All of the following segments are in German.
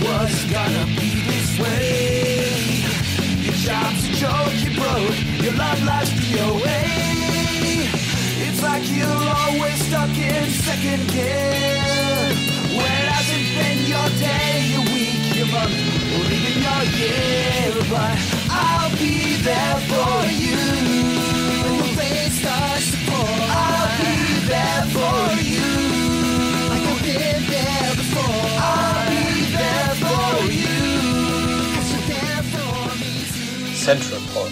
was gonna be this way. Your job's a joke, you broke, your love life's DOA. It's like you're always stuck in second gear. When hasn't been your day, your week, your month, or even your year. But I'll be there for you. When the rain starts to pour, Central Pod,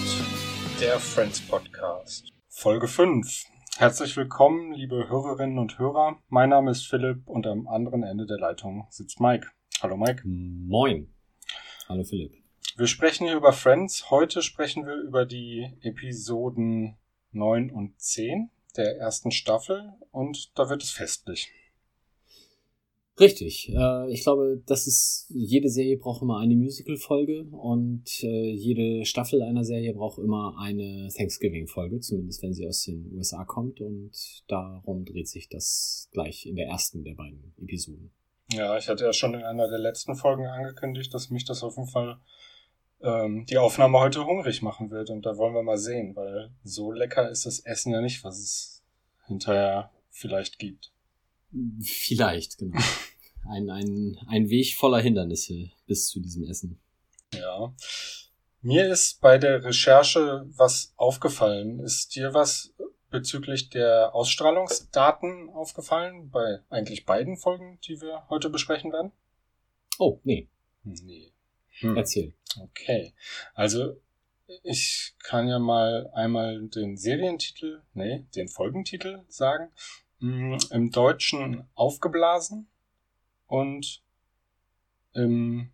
der Friends Podcast. Folge 5. Herzlich willkommen, liebe Hörerinnen und Hörer. Mein Name ist Philipp und am anderen Ende der Leitung sitzt Mike. Hallo Mike. Moin. Hallo Philipp. Wir sprechen hier über Friends. Heute sprechen wir über die Episoden 9 und 10 der ersten Staffel und da wird es festlich. Richtig. Äh, ich glaube, das ist, jede Serie braucht immer eine Musical-Folge und äh, jede Staffel einer Serie braucht immer eine Thanksgiving-Folge, zumindest wenn sie aus den USA kommt und darum dreht sich das gleich in der ersten der beiden Episoden. Ja, ich hatte ja schon in einer der letzten Folgen angekündigt, dass mich das auf jeden Fall ähm, die Aufnahme heute hungrig machen wird und da wollen wir mal sehen, weil so lecker ist das Essen ja nicht, was es hinterher vielleicht gibt. Vielleicht, genau. Ein, ein, ein Weg voller Hindernisse bis zu diesem Essen. Ja. Mir ist bei der Recherche was aufgefallen. Ist dir was bezüglich der Ausstrahlungsdaten aufgefallen? Bei eigentlich beiden Folgen, die wir heute besprechen werden? Oh, nee, Nee. Hm. erzähl. Okay. Also, ich kann ja mal einmal den Serientitel, nee, den Folgentitel sagen. Mm, Im Deutschen aufgeblasen und im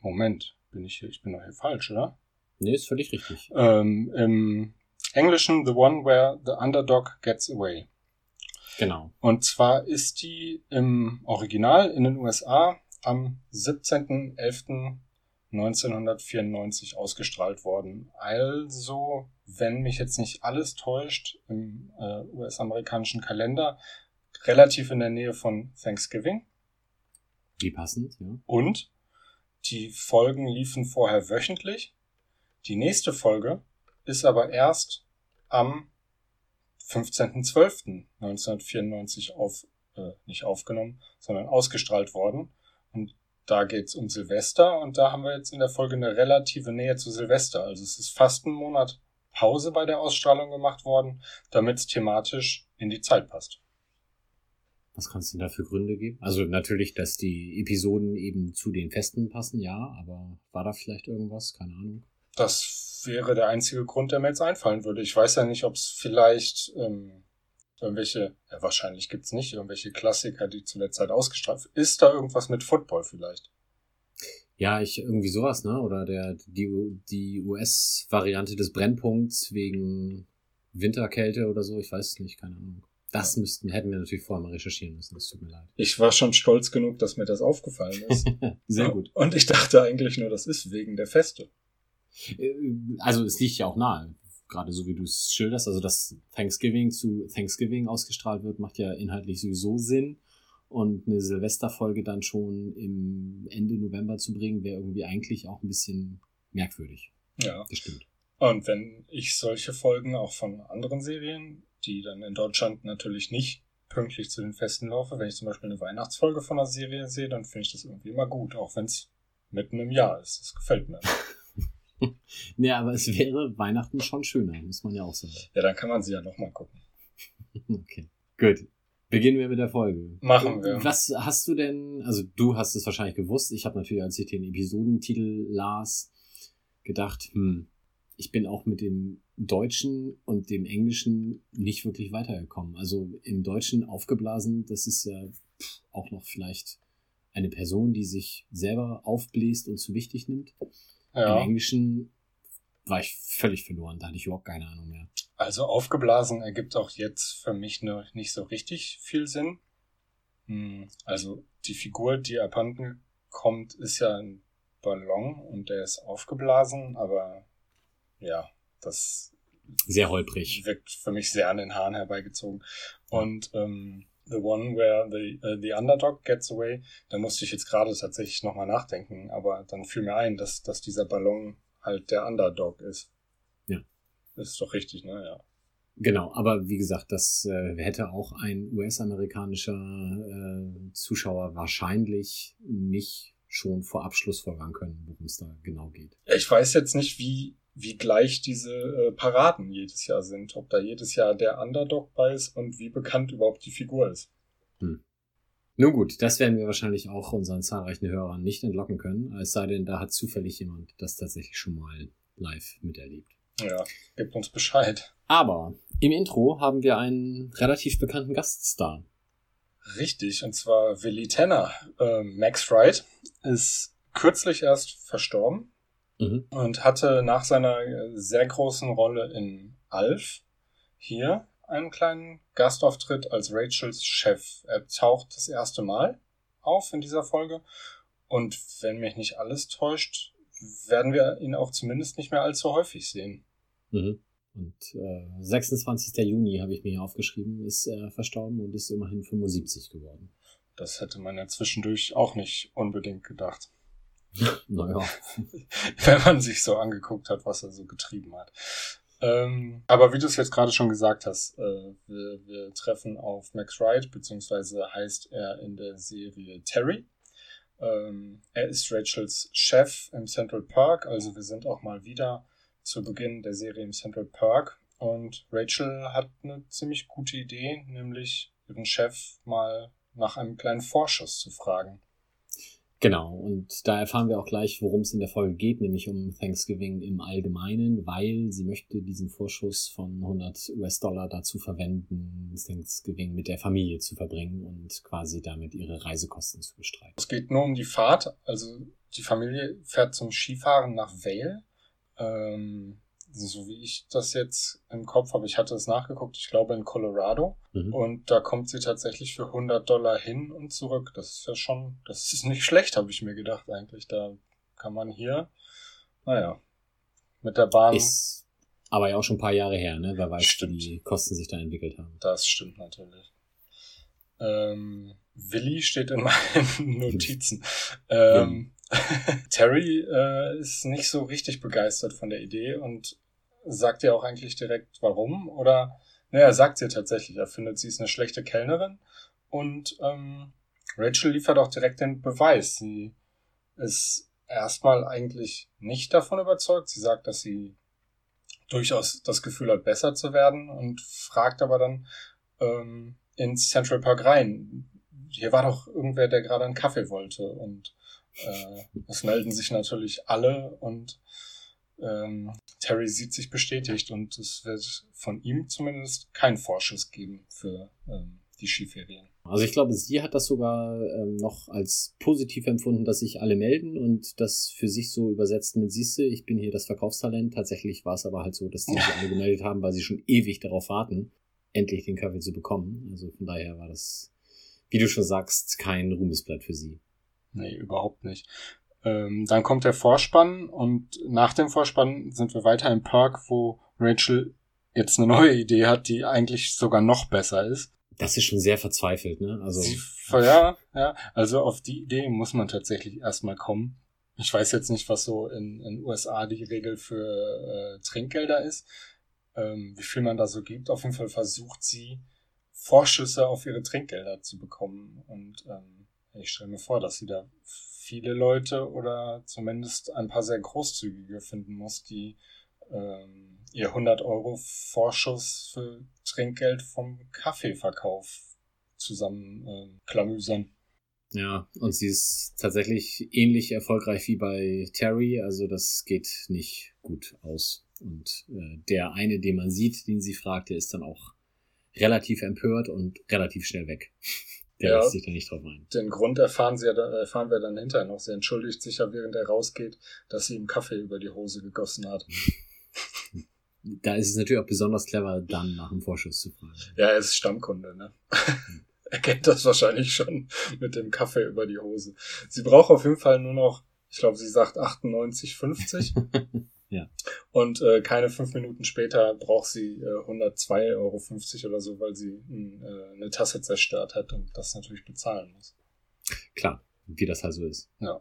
Moment, bin ich hier, ich bin doch hier falsch, oder? Nee, ist völlig richtig. Ähm, Im Englischen The One Where the Underdog Gets Away. Genau. Und zwar ist die im Original in den USA am 17.11.1994 ausgestrahlt worden. Also, wenn mich jetzt nicht alles täuscht, im äh, US-amerikanischen Kalender relativ in der Nähe von Thanksgiving. Wie passend, ja. Und die Folgen liefen vorher wöchentlich. Die nächste Folge ist aber erst am 15.12.1994 auf, äh, nicht aufgenommen, sondern ausgestrahlt worden. Und da geht's um Silvester und da haben wir jetzt in der Folge eine relative Nähe zu Silvester. Also es ist fast ein Monat Pause bei der Ausstrahlung gemacht worden, damit es thematisch in die Zeit passt. Was kannst du denn da für Gründe geben? Also natürlich, dass die Episoden eben zu den Festen passen, ja, aber war da vielleicht irgendwas? Keine Ahnung. Das wäre der einzige Grund, der mir jetzt einfallen würde. Ich weiß ja nicht, ob es vielleicht ähm, irgendwelche, ja, wahrscheinlich gibt's nicht, irgendwelche Klassiker, die zu der Zeit ausgestrahlt Ist da irgendwas mit Football vielleicht? Ja, ich irgendwie sowas, ne? Oder der die, die US-Variante des Brennpunkts wegen Winterkälte oder so, ich weiß es nicht, keine Ahnung. Das müssten, hätten wir natürlich vorher mal recherchieren müssen, es tut mir leid. Ich war schon stolz genug, dass mir das aufgefallen ist. Sehr gut. Und ich dachte eigentlich nur, das ist wegen der Feste. Äh, Also es liegt ja auch nahe, gerade so wie du es schilderst, also dass Thanksgiving zu Thanksgiving ausgestrahlt wird, macht ja inhaltlich sowieso Sinn. Und eine Silvesterfolge dann schon im Ende November zu bringen, wäre irgendwie eigentlich auch ein bisschen merkwürdig. Ja. Das stimmt. Und wenn ich solche Folgen auch von anderen Serien, die dann in Deutschland natürlich nicht pünktlich zu den Festen laufe, wenn ich zum Beispiel eine Weihnachtsfolge von einer Serie sehe, dann finde ich das irgendwie immer gut, auch wenn es mitten im Jahr ist. Das gefällt mir. Ja, aber es wäre Weihnachten schon schöner, muss man ja auch sagen. Ja, dann kann man sie ja nochmal gucken. Okay. Gut. Beginnen wir mit der Folge. Machen wir. Was hast du denn, also du hast es wahrscheinlich gewusst, ich habe natürlich, als ich den Episodentitel las, gedacht, hm, ich bin auch mit dem Deutschen und dem Englischen nicht wirklich weitergekommen. Also im Deutschen aufgeblasen, das ist ja auch noch vielleicht eine Person, die sich selber aufbläst und zu wichtig nimmt. Im Ja, Englischen war ich völlig verloren, da hatte ich überhaupt keine Ahnung mehr. also aufgeblasen ergibt auch jetzt für mich nur nicht so richtig viel Sinn. Hm, Also die Figur, die abhanden kommt, ist ja ein Ballon und der ist aufgeblasen, aber ja, das Sehr holprig. wirkt für mich sehr an den Haaren herbeigezogen. Und ähm, The One Where the, uh, the Underdog Gets Away, da musste ich jetzt gerade tatsächlich nochmal nachdenken, aber dann fiel mir ein, dass, dass dieser Ballon halt der Underdog ist. Ja. Das ist doch richtig, ne? Ja. Genau, aber wie gesagt, das äh, hätte auch ein US-amerikanischer äh, Zuschauer wahrscheinlich nicht schon vor Abschluss folgern können, worum es da genau geht. Ich weiß jetzt nicht, wie, wie gleich diese äh, Paraden jedes Jahr sind. Ob da jedes Jahr der Underdog bei ist und wie bekannt überhaupt die Figur ist. Hm. Nun gut, das werden wir wahrscheinlich auch unseren zahlreichen Hörern nicht entlocken können, es sei denn, da hat zufällig jemand das tatsächlich schon mal live miterlebt. Ja, gebt uns Bescheid. Aber im Intro haben wir einen relativ bekannten Gaststar. Richtig, und zwar Willy Tanner. Äh, Max Wright ist kürzlich erst verstorben Mhm. und hatte nach seiner äh, sehr großen Rolle in Alf hier einen kleinen Gastauftritt als Rachels Chef. Er taucht das erste Mal auf in dieser Folge und wenn mich nicht alles täuscht, werden wir ihn auch zumindest nicht mehr allzu häufig sehen. Mhm. Und äh, 26. Juni habe ich mir hier aufgeschrieben, ist er verstorben und ist immerhin 75 geworden. Das hätte man ja zwischendurch auch nicht unbedingt gedacht, Naja. wenn man sich so angeguckt hat, was er so getrieben hat. Ähm, aber wie du es jetzt gerade schon gesagt hast, äh, wir, wir treffen auf Max Wright, beziehungsweise heißt er in der Serie Terry. Ähm, er ist Rachels Chef im Central Park, also wir sind auch mal wieder zu Beginn der Serie im Central Park. Und Rachel hat eine ziemlich gute Idee, nämlich ihren Chef mal nach einem kleinen Vorschuss zu fragen. Genau, und da erfahren wir auch gleich, worum es in der Folge geht, nämlich um Thanksgiving im Allgemeinen, weil sie möchte diesen Vorschuss von 100 US-Dollar dazu verwenden, Thanksgiving mit der Familie zu verbringen und quasi damit ihre Reisekosten zu bestreiten. Es geht nur um die Fahrt, also die Familie fährt zum Skifahren nach Vale. Ähm, so wie ich das jetzt im Kopf habe, ich hatte es nachgeguckt, ich glaube in Colorado. Mhm. Und da kommt sie tatsächlich für 100 Dollar hin und zurück. Das ist ja schon, das ist nicht schlecht, habe ich mir gedacht eigentlich. Da kann man hier, naja, mit der Bahn, Ist aber ja auch schon ein paar Jahre her, ne? Wer weiß, Stimmt. wie die Kosten sich da entwickelt haben. das stimmt natürlich. Ähm, Willi steht in meinen Notizen. Ähm, Terry äh, ist nicht so richtig begeistert von der Idee und sagt ihr auch eigentlich direkt warum. Oder, naja, er sagt ihr tatsächlich, er findet, sie ist eine schlechte Kellnerin. Und ähm, Rachel liefert auch direkt den Beweis. Sie ist erstmal eigentlich nicht davon überzeugt. Sie sagt, dass sie durchaus das Gefühl hat, besser zu werden und fragt aber dann ähm, ins Central Park rein. Hier war doch irgendwer, der gerade einen Kaffee wollte und äh, es melden sich natürlich alle und ähm, Terry sieht sich bestätigt und es wird von ihm zumindest keinen Vorschuss geben für ähm, die Skiferien. Also ich glaube, sie hat das sogar ähm, noch als positiv empfunden, dass sich alle melden und das für sich so übersetzt mit siehste, ich bin hier das Verkaufstalent. Tatsächlich war es aber halt so, dass die sich alle gemeldet haben, weil sie schon ewig darauf warten, endlich den Kaffee zu bekommen. Also von daher war das, wie du schon sagst, kein Ruhmesblatt für sie. Nee, überhaupt nicht. Ähm, dann kommt der Vorspann und nach dem Vorspann sind wir weiter im Park, wo Rachel jetzt eine neue Idee hat, die eigentlich sogar noch besser ist. Das ist schon sehr verzweifelt, ne? Also Sie, ja, ja, also auf die Idee muss man tatsächlich erstmal kommen. Ich weiß jetzt nicht, was so in in USA die Regel für äh, Trinkgelder ist, ähm, wie viel man da so gibt. Auf jeden Fall versucht sie, Vorschüsse auf ihre Trinkgelder zu bekommen. Und ähm, ich stelle mir vor, dass sie da viele Leute oder zumindest ein paar sehr großzügige finden muss, die ähm, ihr 100 Euro Vorschuss für Trinkgeld vom Kaffeeverkauf zusammen ähm, klamüsern. Ja, und sie ist tatsächlich ähnlich erfolgreich wie bei Terry, also das geht nicht gut aus. Und äh, der eine, den man sieht, den sie fragt, der ist dann auch relativ empört und relativ schnell weg. Der Ja. lässt sich da nicht drauf ein. Den Grund erfahren, sie ja, erfahren wir dann hinterher noch. Sie entschuldigt sich ja, während er rausgeht, dass sie ihm Kaffee über die Hose gegossen hat. Da ist es natürlich auch besonders clever, dann nach dem Vorschuss zu fragen. Ja, er ist Stammkunde, ne? er kennt das wahrscheinlich schon mit dem Kaffee über die Hose. Sie braucht auf jeden Fall nur noch, ich glaube, sie sagt 98,50. Ja. Und äh, keine fünf Minuten später braucht sie äh, 102,50 Euro oder so, weil sie äh, eine Tasse zerstört hat und das natürlich bezahlen muss. Klar, wie das halt so ist. Ja.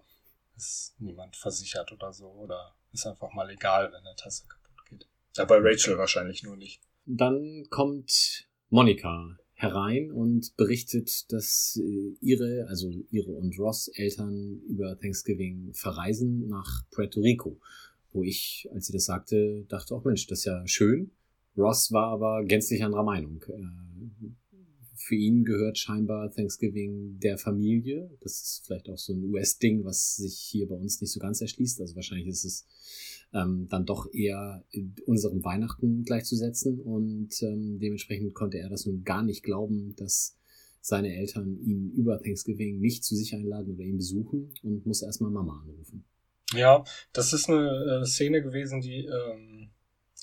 Ist niemand versichert oder so oder ist einfach mal egal, wenn eine Tasse kaputt geht. Ja, bei Rachel wahrscheinlich nur nicht. Dann kommt Monika herein und berichtet, dass äh, ihre, also ihre und Ross Eltern über Thanksgiving verreisen nach Puerto Rico. Wo ich, als sie das sagte, dachte auch, Mensch, das ist ja schön. Ross war aber gänzlich anderer Meinung. Äh, für ihn gehört scheinbar Thanksgiving der Familie. Das ist vielleicht auch so ein US-Ding, was sich hier bei uns nicht so ganz erschließt. Also wahrscheinlich ist es ähm, dann doch eher unserem Weihnachten gleichzusetzen. Und ähm, dementsprechend konnte er das nun gar nicht glauben, dass seine Eltern ihn über Thanksgiving nicht zu sich einladen oder ihn besuchen und muss erstmal Mama anrufen. Ja, das ist eine äh, Szene gewesen, die ähm,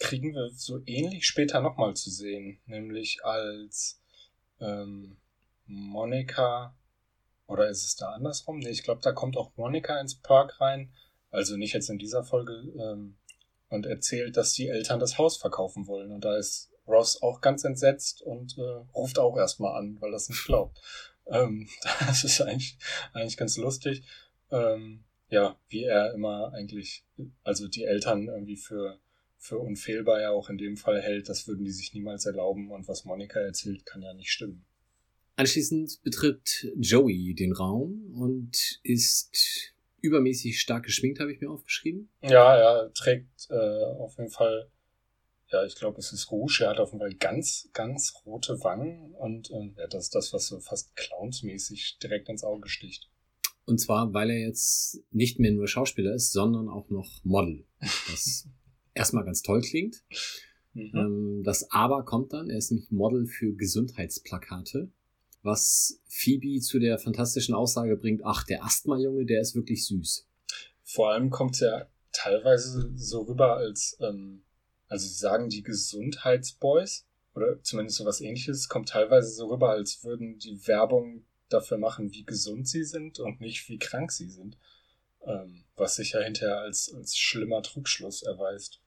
kriegen wir so ähnlich später nochmal zu sehen. Nämlich als ähm, Monika, oder ist es da andersrum? Nee, ich glaube, da kommt auch Monika ins Park rein also nicht jetzt in dieser Folge, ähm, und erzählt, dass die Eltern das Haus verkaufen wollen. Und da ist Ross auch ganz entsetzt und äh, ruft auch erstmal an, weil das nicht glaubt. Ähm, das ist eigentlich, eigentlich ganz lustig. Ähm, ja, wie er immer eigentlich, also die Eltern irgendwie für, für unfehlbar ja auch in dem Fall hält, das würden die sich niemals erlauben. Und was Monika erzählt, kann ja nicht stimmen. Anschließend betritt Joey den Raum und ist übermäßig stark geschminkt, habe ich mir aufgeschrieben. Ja, er trägt äh, auf jeden Fall, ja, ich glaube, es ist Rouge. Er hat auf jeden Fall ganz, ganz rote Wangen und äh, ja, das ist das, was so fast clownsmäßig direkt ins Auge sticht. Und zwar, weil er jetzt nicht mehr nur Schauspieler ist, sondern auch noch Model. Was erstmal ganz toll klingt. Mhm. Ähm, das Aber kommt dann, er ist nämlich Model für Gesundheitsplakate was Phoebe zu der fantastischen Aussage bringt, ach, der Asthma-Junge, der ist wirklich süß. Vor allem kommt ja teilweise so rüber als, ähm, also sie sagen die Gesundheitsboys, oder zumindest so was ähnliches, kommt teilweise so rüber, als würden die Werbung dafür machen, wie gesund sie sind und nicht wie krank sie sind. Ähm, was sich ja hinterher als, als schlimmer Trugschluss erweist.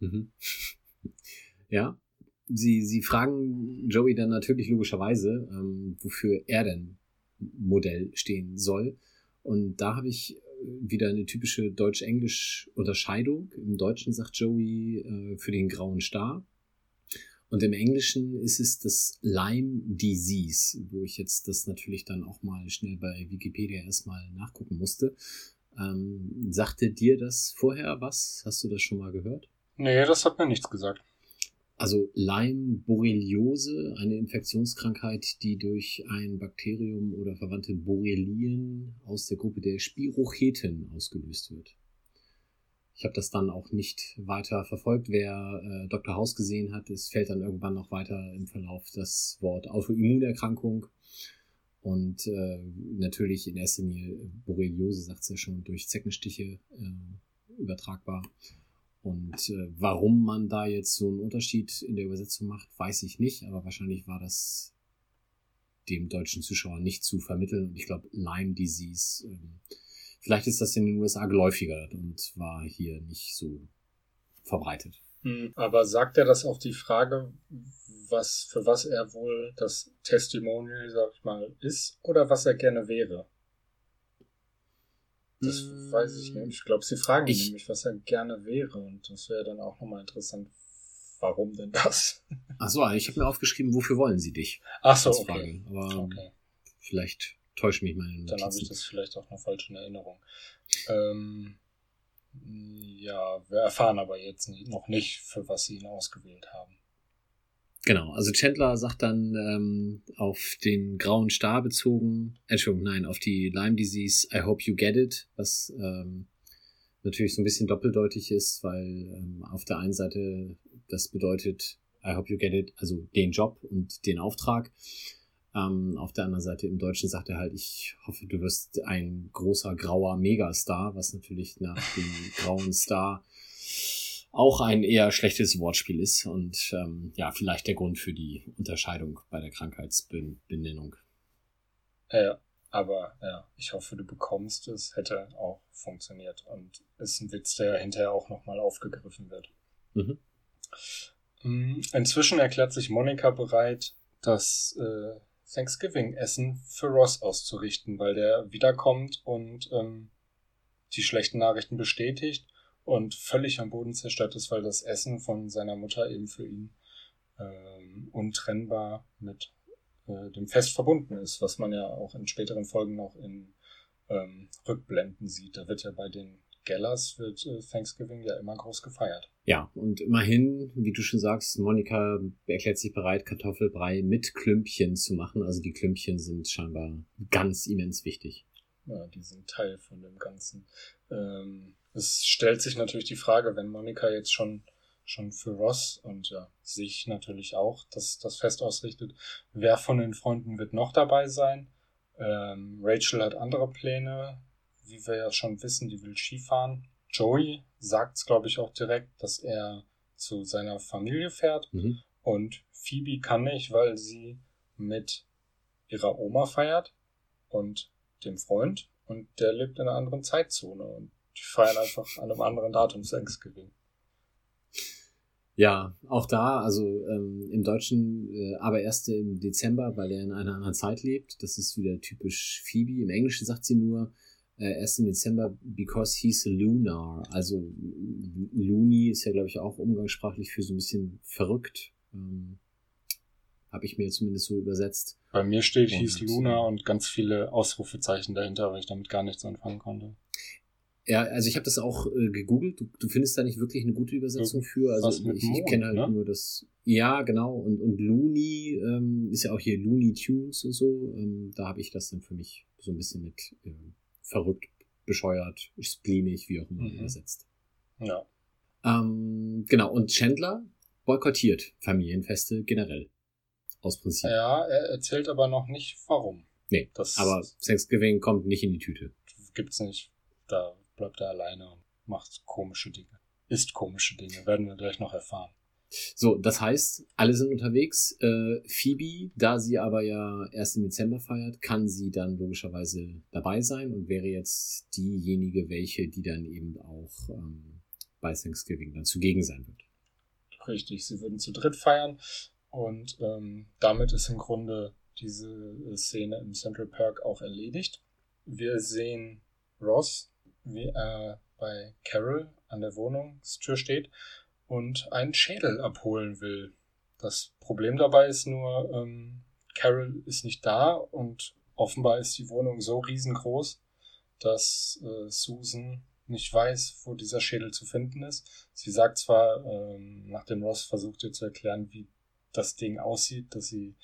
Mhm. Ja, sie, sie fragen Joey dann natürlich logischerweise, ähm, wofür er denn Modell stehen soll. Und da habe ich äh, wieder eine typische Deutsch-Englisch-Unterscheidung. Im Deutschen sagt Joey äh, für den grauen Star. Und im Englischen ist es das Lyme Disease, wo ich jetzt das natürlich dann auch mal schnell bei Wikipedia erstmal nachgucken musste. Ähm, sagte dir das vorher was? Hast du das schon mal gehört? Nee, das hat mir nichts gesagt. Also Lyme Borreliose, eine Infektionskrankheit, die durch ein Bakterium oder verwandte Borrelien aus der Gruppe der Spirocheten ausgelöst wird. Ich habe das dann auch nicht weiter verfolgt. Wer äh, Dr. House gesehen hat, es fällt dann irgendwann noch weiter im Verlauf das Wort Autoimmunerkrankung. Und äh, natürlich in erster Linie Borreliose, sagt es ja schon, durch Zeckenstiche äh, übertragbar. Und äh, warum man da jetzt so einen Unterschied in der Übersetzung macht, weiß ich nicht, aber wahrscheinlich war das dem deutschen Zuschauer nicht zu vermitteln. Und ich glaube, Lyme Disease, ähm, vielleicht ist das in den USA geläufiger und war hier nicht so verbreitet. Hm, aber sagt er das auf die Frage, was, für was er wohl das Testimonial, sag ich mal, ist oder was er gerne wäre? Das hm. weiß ich nicht. Ich glaube, sie fragen ich, nämlich, was er gerne wäre. Und das wäre dann auch nochmal interessant. Warum denn das? Ach so, ich habe mir aufgeschrieben, wofür wollen sie dich? Ach so, okay. Aber okay. vielleicht täusche mich meine Dann habe ich das vielleicht auch noch falsch in Erinnerung. Ähm, ja, wir erfahren aber jetzt noch nicht, für was sie ihn ausgewählt haben. Genau, also Chandler sagt dann ähm, auf den grauen Star bezogen, Entschuldigung, nein, auf die Lyme Disease, I hope you get it, was ähm, natürlich so ein bisschen doppeldeutig ist, weil ähm, auf der einen Seite das bedeutet, I hope you get it, also den Job und den Auftrag. Ähm, auf der anderen Seite im Deutschen sagt er halt, ich hoffe, du wirst ein großer grauer Megastar, was natürlich nach dem grauen Star auch ein eher schlechtes Wortspiel ist und ähm, ja, vielleicht der Grund für die Unterscheidung bei der Krankheitsbenennung. Ja, Aber ja, ich hoffe, du bekommst es. Hätte auch funktioniert. Und ist ein Witz, der hinterher auch nochmal aufgegriffen wird. Mhm. Mm, inzwischen erklärt sich Monika bereit, das äh, Thanksgiving-Essen für Ross auszurichten, weil der wiederkommt und ähm, die schlechten Nachrichten bestätigt und völlig am Boden zerstört ist, weil das Essen von seiner Mutter eben für ihn ähm, untrennbar mit äh, dem Fest verbunden ist, was man ja auch in späteren Folgen noch in ähm, Rückblenden sieht. Da wird ja bei den Gellers wird äh, Thanksgiving ja immer groß gefeiert. Ja, und immerhin, wie du schon sagst, Monika erklärt sich bereit, Kartoffelbrei mit Klümpchen zu machen. Also die Klümpchen sind scheinbar ganz immens wichtig. Ja, die sind Teil von dem Ganzen. Ähm, es stellt sich natürlich die Frage, wenn Monika jetzt schon schon für Ross und ja, sich natürlich auch das, das Fest ausrichtet. Wer von den Freunden wird noch dabei sein? Ähm, Rachel hat andere Pläne, wie wir ja schon wissen, die will Skifahren. Joey sagt es, glaube ich, auch direkt, dass er zu seiner Familie fährt. Mhm. Und Phoebe kann nicht, weil sie mit ihrer Oma feiert und dem Freund. Und der lebt in einer anderen Zeitzone. Und die feiern einfach an einem anderen Datum Thanksgiving. Ja, auch da, also ähm, im Deutschen äh, aber erst im Dezember, weil er in einer anderen Zeit lebt. Das ist wieder typisch Phoebe. Im Englischen sagt sie nur äh, erst im Dezember, because he's lunar. Also Looney ist ja, glaube ich, auch umgangssprachlich für so ein bisschen verrückt. Ähm, Habe ich mir zumindest so übersetzt. Bei mir steht und, hieß Luna und ganz viele Ausrufezeichen dahinter, weil ich damit gar nichts anfangen konnte. Ja, also ich habe das auch äh, gegoogelt. Du, du findest da nicht wirklich eine gute Übersetzung für. Also ich, ich kenne halt ne? nur das. Ja, genau. Und, und Looney ähm, ist ja auch hier Looney Tunes und so. Ähm, da habe ich das dann für mich so ein bisschen mit ähm, verrückt, bescheuert, spleenig, wie auch immer mhm. übersetzt. Ja. Ähm, genau. Und Chandler boykottiert Familienfeste generell. Aus Prinzip. Ja, er erzählt aber noch nicht warum. Nee, das aber Thanksgiving kommt nicht in die Tüte. Gibt's nicht. Da bleibt er alleine und macht komische Dinge. Ist komische Dinge, werden wir gleich noch erfahren. So, das heißt, alle sind unterwegs. Äh, Phoebe, da sie aber ja erst im Dezember feiert, kann sie dann logischerweise dabei sein und wäre jetzt diejenige, welche, die dann eben auch ähm, bei Thanksgiving dann zugegen sein wird. Richtig, sie würden zu dritt feiern und ähm, damit ist im Grunde diese Szene im Central Park auch erledigt. Wir sehen Ross, wie er bei Carol an der Wohnungstür steht und einen Schädel abholen will. Das Problem dabei ist nur, ähm, Carol ist nicht da und offenbar ist die Wohnung so riesengroß, dass äh, Susan nicht weiß, wo dieser Schädel zu finden ist. Sie sagt zwar, ähm, nachdem Ross versucht ihr zu erklären, wie das Ding aussieht, dass sie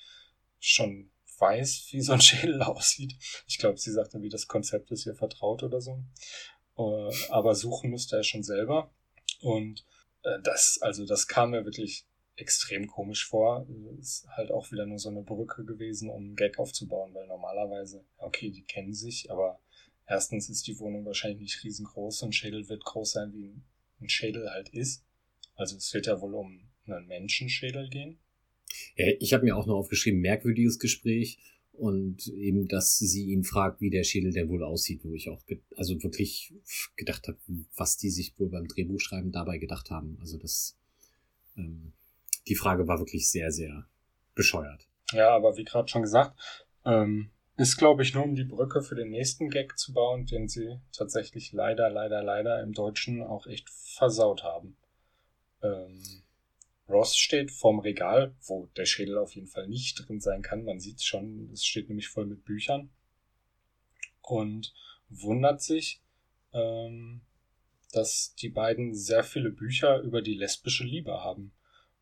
schon weiß, wie so ein Schädel aussieht. Ich glaube, sie sagt dann, wie das Konzept ist ihr vertraut oder so. Äh, aber suchen müsste er schon selber. Und das, also das kam mir wirklich extrem komisch vor. Ist halt auch wieder nur so eine Brücke gewesen, um einen Gag aufzubauen, weil normalerweise, okay, die kennen sich, aber erstens ist die Wohnung wahrscheinlich nicht riesengroß und Schädel wird groß sein, wie ein Schädel halt ist. Also es wird ja wohl um einen Menschenschädel gehen. Ja, ich habe mir auch noch aufgeschrieben, merkwürdiges Gespräch und eben, dass sie ihn fragt, wie der Schädel denn wohl aussieht, wo ich auch also wirklich gedacht habe, was die sich wohl beim Drehbuchschreiben dabei gedacht haben. Also das ähm, die Frage war wirklich sehr, sehr bescheuert. Ja, aber wie gerade schon gesagt, ähm, ist, glaube ich, nur um die Brücke für den nächsten Gag zu bauen, den sie tatsächlich leider, leider, leider im Deutschen auch echt versaut haben. Ähm, Ross steht vorm Regal, wo der Schädel auf jeden Fall nicht drin sein kann. Man sieht schon, es steht nämlich voll mit Büchern. Und wundert sich, ähm, dass die beiden sehr viele Bücher über die lesbische Liebe haben.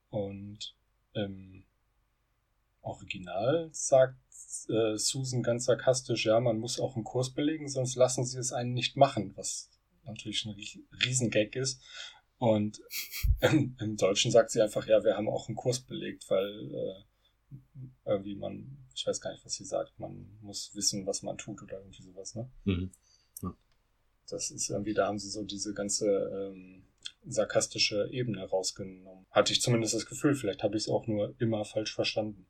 Und im Original sagt äh, Susan ganz sarkastisch, ja, man muss auch einen Kurs belegen, sonst lassen sie es einen nicht machen, was natürlich ein Riesengag ist. Und im, im, Deutschen sagt sie einfach, ja, wir haben auch einen Kurs belegt, weil äh, irgendwie man, ich weiß gar nicht, was sie sagt, man muss wissen, was man tut oder irgendwie sowas, ne? Mhm. Ja. Das ist irgendwie, da haben sie so diese ganze ähm, sarkastische Ebene rausgenommen. Hatte ich zumindest das Gefühl, vielleicht habe ich es auch nur immer falsch verstanden.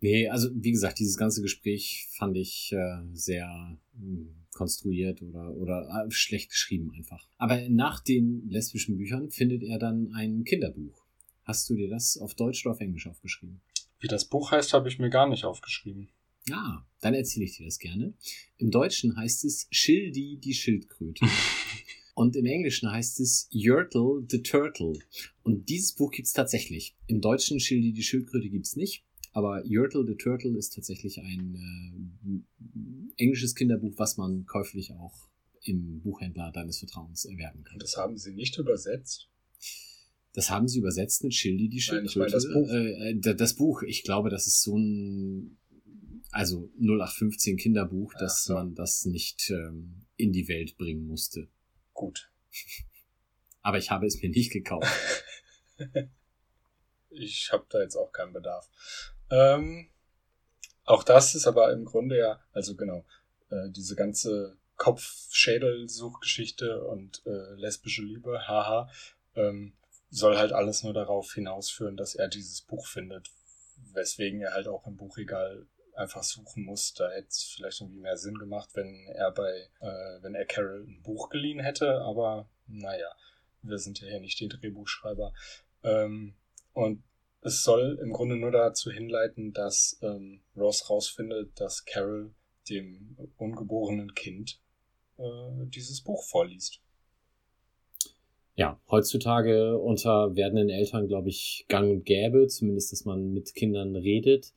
Nee, also wie gesagt, dieses ganze Gespräch fand ich äh, sehr mh, konstruiert oder, oder äh, schlecht geschrieben einfach. Aber nach den lesbischen Büchern findet er dann ein Kinderbuch. Hast du dir das auf Deutsch oder auf Englisch aufgeschrieben? Wie das Buch heißt, habe ich mir gar nicht aufgeschrieben. Ah, dann erzähle ich dir das gerne. Im Deutschen heißt es Schildi die Schildkröte. Und im Englischen heißt es Yertle the Turtle. Und dieses Buch gibt's tatsächlich. Im Deutschen Schildi die Schildkröte gibt's nicht. Aber Yertle the Turtle ist tatsächlich ein äh, englisches Kinderbuch, was man käuflich auch im Buchhändler deines Vertrauens erwerben kann. Und das haben sie nicht übersetzt. Das haben sie übersetzt mit Schildi die Nein, Schildkröte. das Buch. Äh, äh, das Buch, ich glaube, das ist so ein also 0815 Kinderbuch, dass so. man das nicht ähm, in die Welt bringen musste. Gut. Aber ich habe es mir nicht gekauft. Ich habe da jetzt auch keinen Bedarf. Ähm, auch das ist aber im Grunde ja, also genau, äh, diese ganze Kopf-Schädel-Suchgeschichte und äh, lesbische Liebe, haha, ähm, soll halt alles nur darauf hinausführen, dass er dieses Buch findet, weswegen er halt auch im Buchregal einfach suchen muss. Da hätte es vielleicht irgendwie mehr Sinn gemacht, wenn er bei, äh, wenn er Carol ein Buch geliehen hätte, aber naja, wir sind ja hier nicht die Drehbuchschreiber. Ähm, und es soll im Grunde nur dazu hinleiten, dass ähm, Ross rausfindet, dass Carol dem ungeborenen Kind äh, dieses Buch vorliest. Ja, heutzutage unter werdenden Eltern, glaube ich, gang und gäbe, zumindest, dass man mit Kindern redet.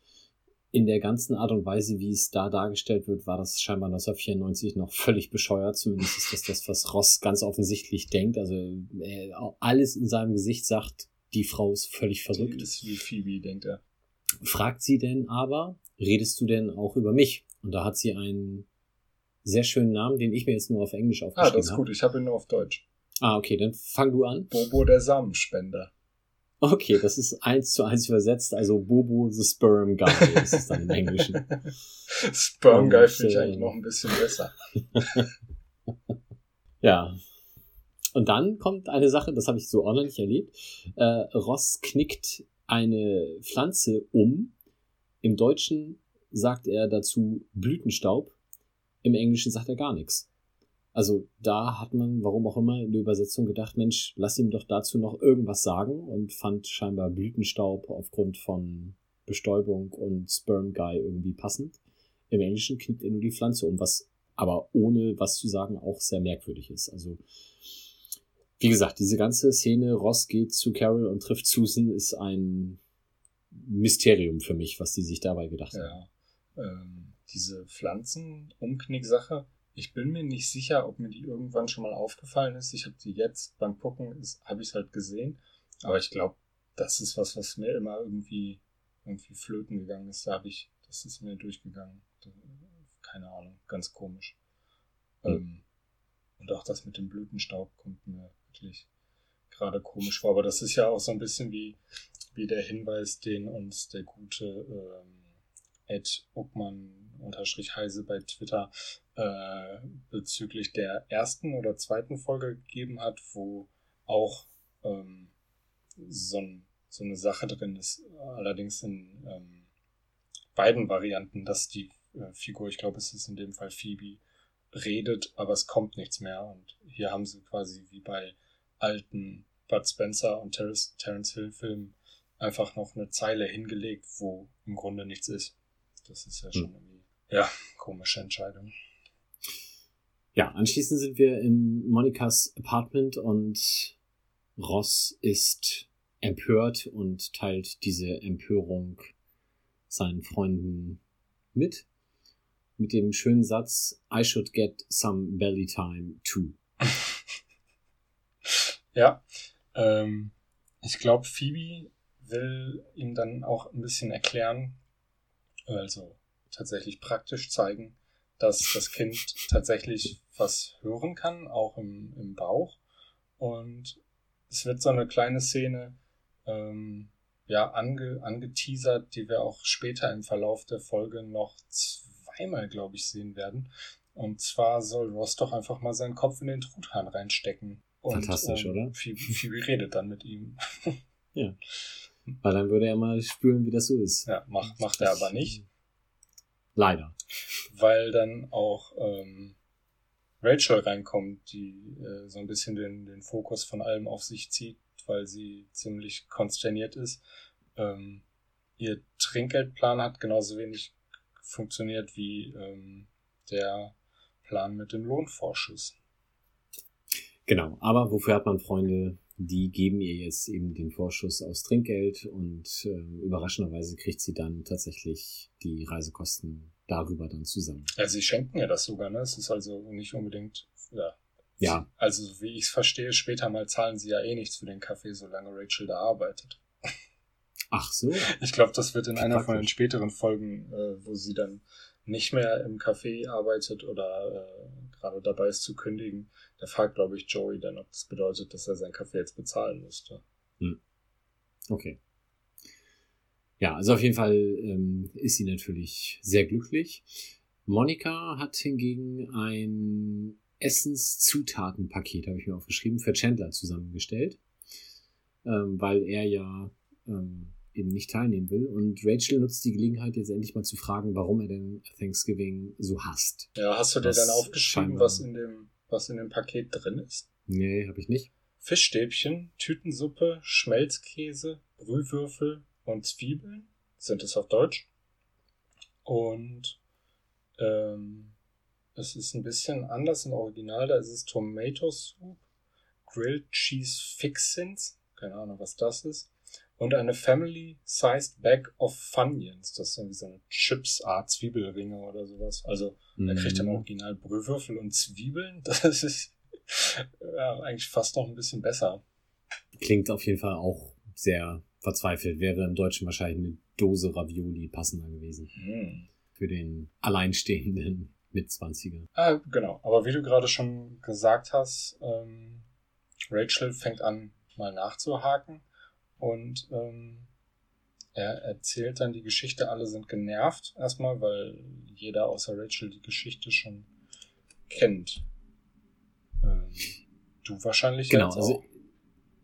In der ganzen Art und Weise, wie es da dargestellt wird, war das scheinbar 1994 noch völlig bescheuert. Zumindest ist das das, was Ross ganz offensichtlich denkt. Also er, alles in seinem Gesicht sagt, die Frau ist völlig Die verrückt. ist wie Phoebe, denkt er. fragt sie denn aber, redest du denn auch über mich? Und da hat sie einen sehr schönen Namen, den ich mir jetzt nur auf Englisch Ah, aufgeschrieben das ist habe. gut. Ich habe ihn nur auf Deutsch. Ah, okay, dann fang du an. Bobo der Samenspender. Okay, das ist eins zu eins übersetzt, also Bobo the Sperm Guy ist es dann im Englischen. Sperm Guy finde ich äh, eigentlich noch ein bisschen besser. Ja. Und dann kommt eine Sache, das habe ich so auch nicht erlebt. Äh, Ross knickt eine Pflanze um. Im Deutschen sagt er dazu Blütenstaub. Im Englischen sagt er gar nichts. Also da hat man, warum auch immer, in der Übersetzung gedacht, Mensch, lass ihm doch dazu noch irgendwas sagen und fand scheinbar Blütenstaub aufgrund von Bestäubung und Sperm Guy irgendwie passend. Im Englischen knickt er nur die Pflanze um, was aber ohne was zu sagen auch sehr merkwürdig ist. Also wie gesagt, diese ganze Szene, Ross geht zu Carol und trifft Susan, ist ein Mysterium für mich, was die sich dabei gedacht haben. Ja. Ähm, diese Pflanzen-Umknick-Sache, ich bin mir nicht sicher, ob mir die irgendwann schon mal aufgefallen ist. Ich habe die jetzt beim Gucken, habe ich es halt gesehen. Aber ich glaube, das ist was, was mir immer irgendwie, irgendwie flöten gegangen ist. Da habe ich, das ist mir durchgegangen. Keine Ahnung, ganz komisch. Hm. Ähm, und auch das mit dem Blütenstaub kommt mir wirklich gerade komisch vor. Aber das ist ja auch so ein bisschen wie, wie der Hinweis, den uns der gute ähm, Ed Uckmann unterstrich Heise bei Twitter äh, bezüglich der ersten oder zweiten Folge gegeben hat, wo auch ähm, so, ein, so eine Sache drin ist, allerdings in ähm, beiden Varianten, dass die äh, Figur, ich glaube, es ist in dem Fall Phoebe, redet, aber es kommt nichts mehr. Und hier haben sie quasi wie bei alten Bud Spencer und Terrence, Terrence Hill Filmen einfach noch eine Zeile hingelegt, wo im Grunde nichts ist. Das ist ja schon irgendwie, ja, komische Entscheidung. Ja, anschließend sind wir in Monikas Apartment und Ross ist empört und teilt diese Empörung seinen Freunden mit. Mit dem schönen Satz, I should get some belly time too. Ja, ähm, ich glaube, Phoebe will ihm dann auch ein bisschen erklären, also tatsächlich praktisch zeigen, dass das Kind tatsächlich was hören kann, auch im, im Bauch. Und es wird so eine kleine Szene ähm, ja ange, angeteasert, die wir auch später im Verlauf der Folge noch zweimal, glaube ich, sehen werden. Und zwar soll Ross doch einfach mal seinen Kopf in den Truthahn reinstecken. Und, Fantastisch, ähm, oder? Phoebe, Phoebe redet dann mit ihm. Weil dann würde er mal spüren, wie das so ist. Ja, macht, macht er aber nicht, Leider. weil dann auch ähm, Rachel reinkommt, die äh, so ein bisschen den, den Fokus von allem auf sich zieht, weil sie ziemlich konsterniert ist. Ähm, ihr Trinkgeldplan hat genauso wenig funktioniert wie ähm, der Plan mit dem Lohnvorschuss. Genau. Aber wofür hat man Freunde? Die geben ihr jetzt eben den Vorschuss aus Trinkgeld und äh, überraschenderweise kriegt sie dann tatsächlich die Reisekosten darüber dann zusammen. Ja, sie schenken ihr das sogar, ne? Es ist also nicht unbedingt, ja. Ja. Also, wie ich es verstehe, später mal zahlen sie ja eh nichts für den Kaffee, solange Rachel da arbeitet. Ach so. Ich glaube, das wird in einer von den späteren Folgen, äh, wo sie dann nicht mehr im Café arbeitet oder äh, gerade dabei ist zu kündigen, da fragt, glaube ich, Joey dann, ob das bedeutet, dass er sein Kaffee jetzt bezahlen müsste. Okay. Ja, also auf jeden Fall ähm, ist sie natürlich sehr glücklich. Monika hat hingegen ein Essenszutatenpaket, habe ich mir aufgeschrieben, für Chandler zusammengestellt, ähm, weil er ja ähm, eben nicht teilnehmen will. Und Rachel nutzt die Gelegenheit, jetzt endlich mal zu fragen, warum er denn Thanksgiving so hasst. Ja, hast du dir dann aufgeschrieben, was in dem, was in dem Paket drin ist? Nee, habe ich nicht. Fischstäbchen, Tütensuppe, Schmelzkäse, Brühwürfel und Zwiebeln sind es auf Deutsch. Und ähm, es ist ein bisschen anders im Original. Da ist es Tomato Soup, Grilled Cheese Fixins, keine Ahnung, was das ist, und eine Family-Sized Bag of Funyuns. Das irgendwie so eine Chips-Art Zwiebelringe oder sowas. Also er kriegt im Mhm. Original Brühwürfel und Zwiebeln. Das ist ja, eigentlich fast noch ein bisschen besser. Klingt auf jeden Fall auch sehr verzweifelt. Wäre im Deutschen wahrscheinlich eine Dose Ravioli passender gewesen. Hm. Für den alleinstehenden Mitzwanziger. Ah, genau. Aber wie du gerade schon gesagt hast, ähm, Rachel fängt an, mal nachzuhaken und ähm, er erzählt dann die Geschichte. Alle sind genervt erstmal, weil jeder außer Rachel die Geschichte schon kennt. Ähm, du wahrscheinlich Genau, jetzt also auch.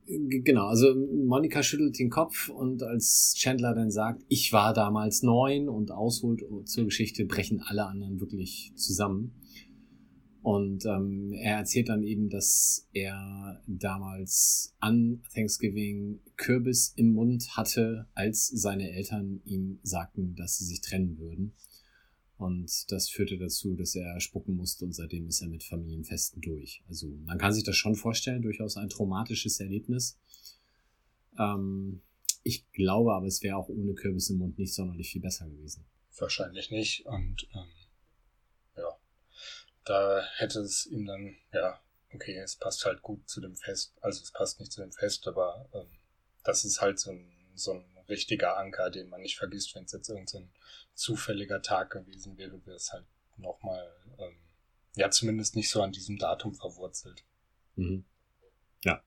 Genau, also Monika schüttelt den Kopf und als Chandler dann sagt, ich war damals neun und ausholt zur Geschichte, brechen alle anderen wirklich zusammen. Und ähm, er erzählt dann eben, dass er damals an Thanksgiving Kürbis im Mund hatte, als seine Eltern ihm sagten, dass sie sich trennen würden. Und das führte dazu, dass er spucken musste und seitdem ist er mit Familienfesten durch. Also man kann sich das schon vorstellen, durchaus ein traumatisches Erlebnis. Ähm, ich glaube aber, es wäre auch ohne Kürbis im Mund nicht sonderlich viel besser gewesen. Wahrscheinlich nicht. Und ähm, da hätte es ihm dann, ja, okay, es passt halt gut zu dem Fest. Also es passt nicht zu dem Fest, aber ähm, das ist halt so ein, so ein richtiger Anker, den man nicht vergisst, wenn es jetzt irgendein zufälliger Tag gewesen wäre, wäre es halt nochmal, ähm, ja, zumindest nicht so an diesem Datum verwurzelt. Mhm. Ja.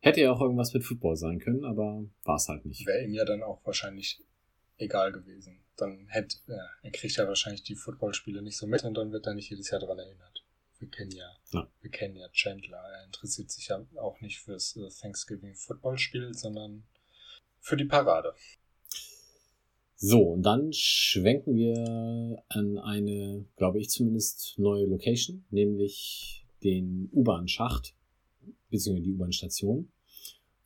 Hätte ja auch irgendwas mit Football sein können, aber war es halt nicht. Wäre ihm ja dann auch wahrscheinlich egal gewesen. Dann hätte, ja, er kriegt ja wahrscheinlich die Footballspiele nicht so mit und dann wird er nicht jedes Jahr daran erinnert. Wir kennen ja, Ja. wir kennen ja Chandler. Er interessiert sich ja auch nicht fürs äh, Thanksgiving Footballspiel, sondern für die Parade. So, und dann schwenken wir an eine, glaube ich zumindest, neue Location, nämlich den U-Bahn-Schacht, beziehungsweise die U-Bahn-Station,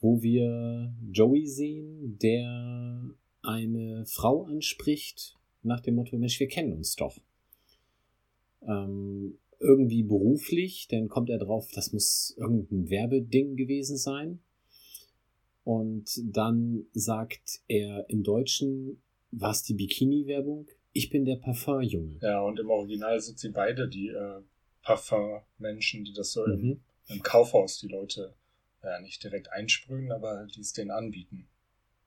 wo wir Joey sehen, der eine Frau anspricht nach dem Motto, Mensch, wir kennen uns doch. Ähm, irgendwie beruflich, dann kommt er drauf, das muss irgendein Werbeding gewesen sein. Und dann sagt er im Deutschen, war es die Bikini-Werbung? Ich bin der Parfum-Junge. Ja, und im Original sind sie beide die äh, Parfum-Menschen, die das so im, Mhm. im Kaufhaus die Leute ja nicht direkt einsprühen, aber die es denen anbieten.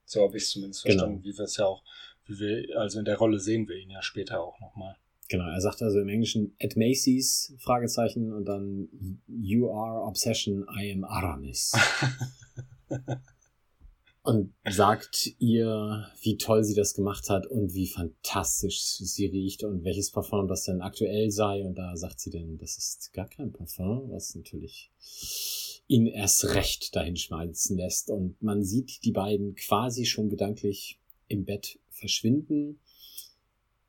So habe ich es zumindest Genau. verstanden, wie wir es ja auch, wie wir, also in der Rolle sehen wir ihn ja später auch nochmal. Genau, er sagt also im Englischen at Macy's, Fragezeichen, und dann You are obsession, I am Aramis. und sagt ihr, wie toll sie das gemacht hat und wie fantastisch sie riecht und welches Parfum das denn aktuell sei. Und da sagt sie dann, das ist gar kein Parfum, was natürlich ihn erst recht dahin schmeißen lässt. Und man sieht die beiden quasi schon gedanklich im Bett verschwinden.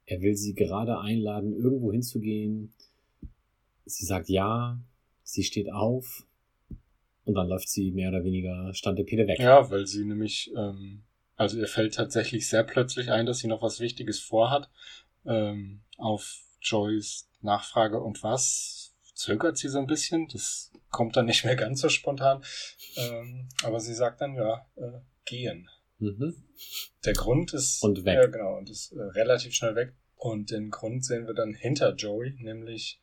Er will sie gerade einladen, irgendwo hinzugehen. Sie sagt ja, sie steht auf und dann läuft sie mehr oder weniger Standepede weg. Ja, weil sie nämlich, ähm, also ihr fällt tatsächlich sehr plötzlich ein, dass sie noch was Wichtiges vorhat. Ähm, auf Joys Nachfrage und was zögert sie so ein bisschen. Das kommt dann nicht mehr ganz so spontan. Ähm, aber sie sagt dann, ja, äh, gehen. Mhm. Der Grund ist. Und weg. Ja, genau, und ist äh, relativ schnell weg. Und den Grund sehen wir dann hinter Joey, nämlich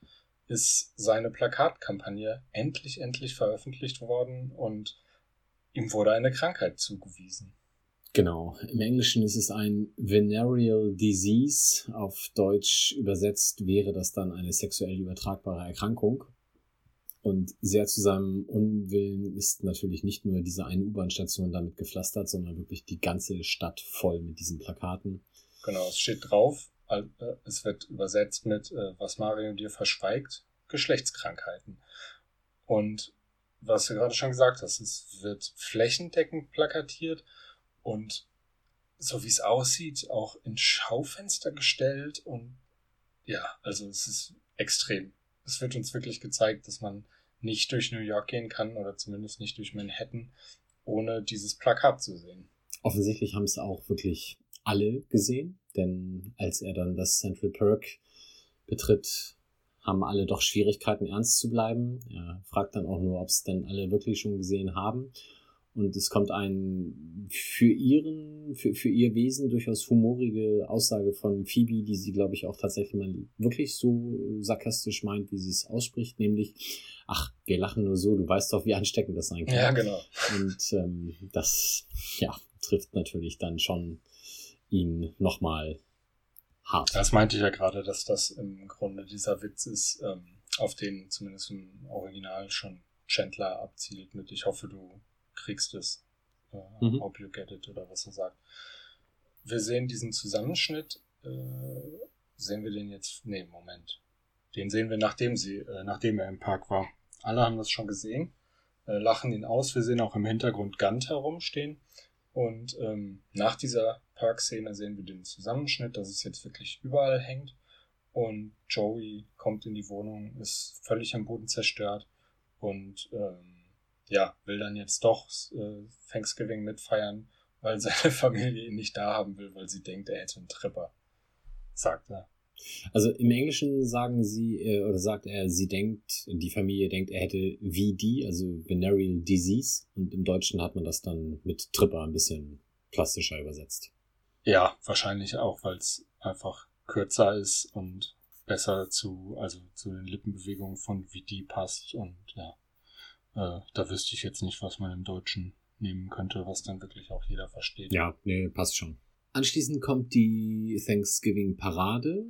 ist seine Plakatkampagne endlich, endlich veröffentlicht worden und ihm wurde eine Krankheit zugewiesen. Genau. Im Englischen ist es ein Venereal Disease. Auf Deutsch übersetzt wäre das dann eine sexuell übertragbare Erkrankung. Und sehr zu seinem Unwillen ist natürlich nicht nur diese eine U-Bahn-Station damit gepflastert, sondern wirklich die ganze Stadt voll mit diesen Plakaten. Genau, es steht drauf, äh, es wird übersetzt mit, äh, was Mario dir verschweigt, Geschlechtskrankheiten. Und was du gerade schon gesagt hast, es wird flächendeckend plakatiert und so wie es aussieht, auch in Schaufenster gestellt und ja, also es ist extrem. Es wird uns wirklich gezeigt, dass man nicht durch New York gehen kann oder zumindest nicht durch Manhattan, ohne dieses Plakat zu sehen. Offensichtlich haben es auch wirklich alle gesehen, denn als er dann das Central Perk betritt, haben alle doch Schwierigkeiten, ernst zu bleiben. Er fragt dann auch nur, ob es denn alle wirklich schon gesehen haben. Und es kommt ein für ihren, für, für ihr Wesen durchaus humorige Aussage von Phoebe, die sie, glaube ich, auch tatsächlich mal wirklich so sarkastisch meint, wie sie es ausspricht, nämlich, ach, wir lachen nur so, du weißt doch, wie ansteckend das sein kann. Ja, genau. Und ähm, das, ja, trifft natürlich dann schon ihn nochmal hart. Das meinte ich ja gerade, dass das im Grunde dieser Witz ist, ähm, auf den zumindest im Original schon Chandler abzielt mit Ich hoffe, du kriegst es. Äh, mhm. Hope you get it oder was er sagt. Wir sehen diesen Zusammenschnitt. Äh, sehen wir den jetzt? Nee, Moment. Den sehen wir, nachdem, sie, äh, nachdem er im Park war. Alle haben das schon gesehen, äh, lachen ihn aus. Wir sehen auch im Hintergrund Gant herumstehen. Und ähm, nach dieser Parkszene sehen wir den Zusammenschnitt, dass es jetzt wirklich überall hängt. Und Joey kommt in die Wohnung, ist völlig am Boden zerstört und ähm, ja, will dann jetzt doch äh, Thanksgiving mitfeiern, weil seine Familie ihn nicht da haben will, weil sie denkt, er hätte einen Tripper. Sagt er. Also im Englischen sagen sie, äh, oder sagt er, sie denkt, die Familie denkt, er hätte VD, also Venereal Disease. Und im Deutschen hat man das dann mit Tripper ein bisschen plastischer übersetzt. Ja, wahrscheinlich auch, weil es einfach kürzer ist und besser zu, also zu den Lippenbewegungen von VD passt und ja. Äh, da wüsste ich jetzt nicht, was man im Deutschen nehmen könnte, was dann wirklich auch jeder versteht. Ja, nee, passt schon. Anschließend kommt die Thanksgiving-Parade.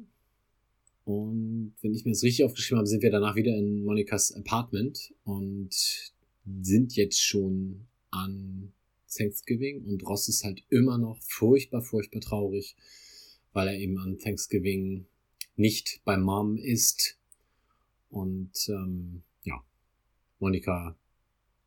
Und wenn ich mir das richtig aufgeschrieben habe, sind wir danach wieder in Monikas Apartment und sind jetzt schon an Thanksgiving. Und Ross ist halt immer noch furchtbar, furchtbar traurig, weil er eben an Thanksgiving nicht bei Mom ist. Und ähm, Monika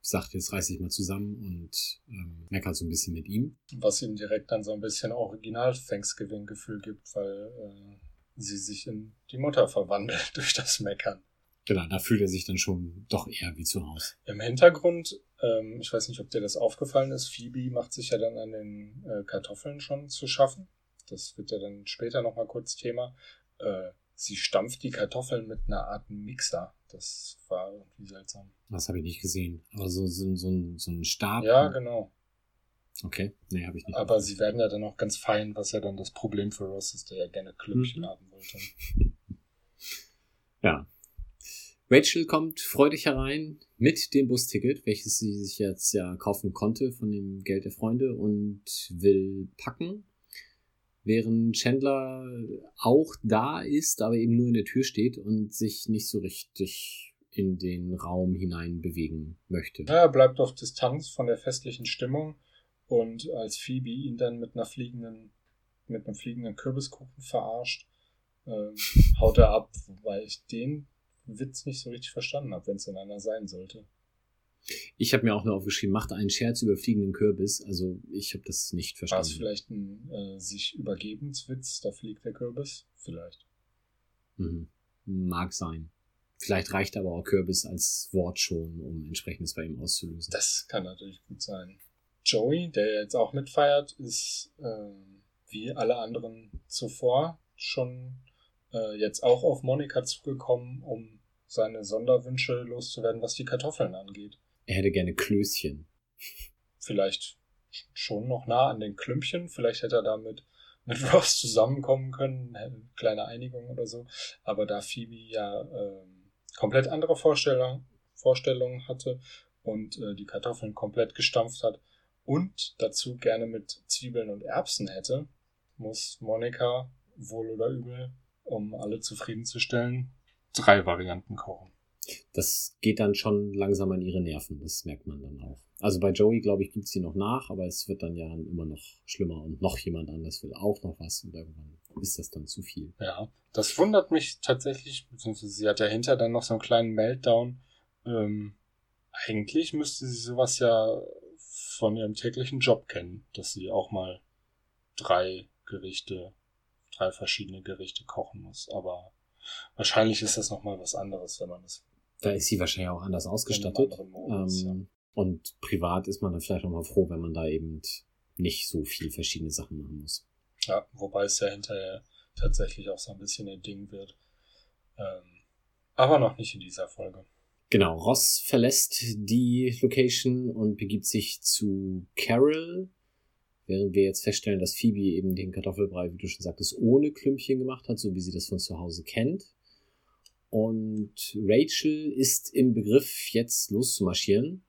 sagt, jetzt reiß ich mal zusammen und ähm, meckert so ein bisschen mit ihm. Was ihm direkt dann so ein bisschen Original-Thanksgiving-Gefühl gibt, weil äh, sie sich in die Mutter verwandelt durch das Meckern. Genau, da fühlt er sich dann schon doch eher wie zu Hause. Im Hintergrund, ähm, ich weiß nicht, ob dir das aufgefallen ist, Phoebe macht sich ja dann an den äh, Kartoffeln schon zu schaffen. Das wird ja dann später nochmal kurz Thema. Äh, sie stampft die Kartoffeln mit einer Art Mixer. Das war irgendwie seltsam. Das habe ich nicht gesehen. Aber so, so, so, so ein Stab. Ja, genau. Okay, nee, habe ich nicht. Aber sie werden ja dann auch ganz fein, was ja dann das Problem für Ross ist, der ja gerne Klümpchen mhm. haben wollte. Ja. Rachel kommt freudig herein mit dem Busticket, welches sie sich jetzt ja kaufen konnte von dem Geld der Freunde und will packen, während Chandler auch da ist, aber eben nur in der Tür steht und sich nicht so richtig in den Raum hinein bewegen möchte. Ja, er bleibt auf Distanz von der festlichen Stimmung und als Phoebe ihn dann mit einer fliegenden, mit einem fliegenden Kürbiskuchen verarscht, ähm, haut er ab, wobei ich den Witz nicht so richtig verstanden habe, wenn es denn einer sein sollte. Ich habe mir auch nur aufgeschrieben, macht einen Scherz über fliegenden Kürbis. Also ich habe das nicht War verstanden. es vielleicht ein äh, sich Übergebenswitz? Da fliegt der Kürbis? Vielleicht. Mhm. Mag sein. Vielleicht reicht aber auch Kürbis als Wort schon, um entsprechendes bei ihm auszulösen. Das kann natürlich gut sein. Joey, der jetzt auch mitfeiert, ist ähm, wie alle anderen zuvor schon äh, jetzt auch auf Monika zugekommen, um seine Sonderwünsche loszuwerden, was die Kartoffeln angeht. Er hätte gerne Klößchen. Vielleicht schon noch nah an den Klümpchen. Vielleicht hätte er damit mit Ross zusammenkommen können, eine kleine Einigung oder so. Aber da Phoebe ja ähm, komplett andere Vorstellung, Vorstellungen hatte und äh, die Kartoffeln komplett gestampft hat und dazu gerne mit Zwiebeln und Erbsen hätte, muss Monika wohl oder übel, um alle zufriedenzustellen, drei Varianten kochen. Das geht dann schon langsam an ihre Nerven, das merkt man dann auch. Also bei Joey, glaube ich, gibt's die noch nach, aber es wird dann ja immer noch schlimmer und noch jemand anders will auch noch was und irgendwann ist das dann zu viel. Ja, das wundert mich tatsächlich, beziehungsweise sie hat ja hinter dann noch so einen kleinen Meltdown. Ähm, eigentlich müsste sie sowas ja von ihrem täglichen Job kennen, dass sie auch mal drei Gerichte, drei verschiedene Gerichte kochen muss. Aber wahrscheinlich ist das nochmal was anderes, wenn man es Da ist sie wahrscheinlich auch anders ausgestattet. Modus, Ähm, Und privat ist man dann vielleicht auch mal froh, wenn man da eben nicht so viel verschiedene Sachen machen muss. ja. ja, wobei es ja hinterher tatsächlich auch so ein bisschen ein Ding wird. Ähm, aber noch nicht in dieser Folge. Genau, Ross verlässt die Location und begibt sich zu Carol, während wir jetzt feststellen, dass Phoebe eben den Kartoffelbrei, wie du schon sagtest, ohne Klümpchen gemacht hat, so wie sie das von zu Hause kennt. Und Rachel ist im Begriff, jetzt loszumarschieren,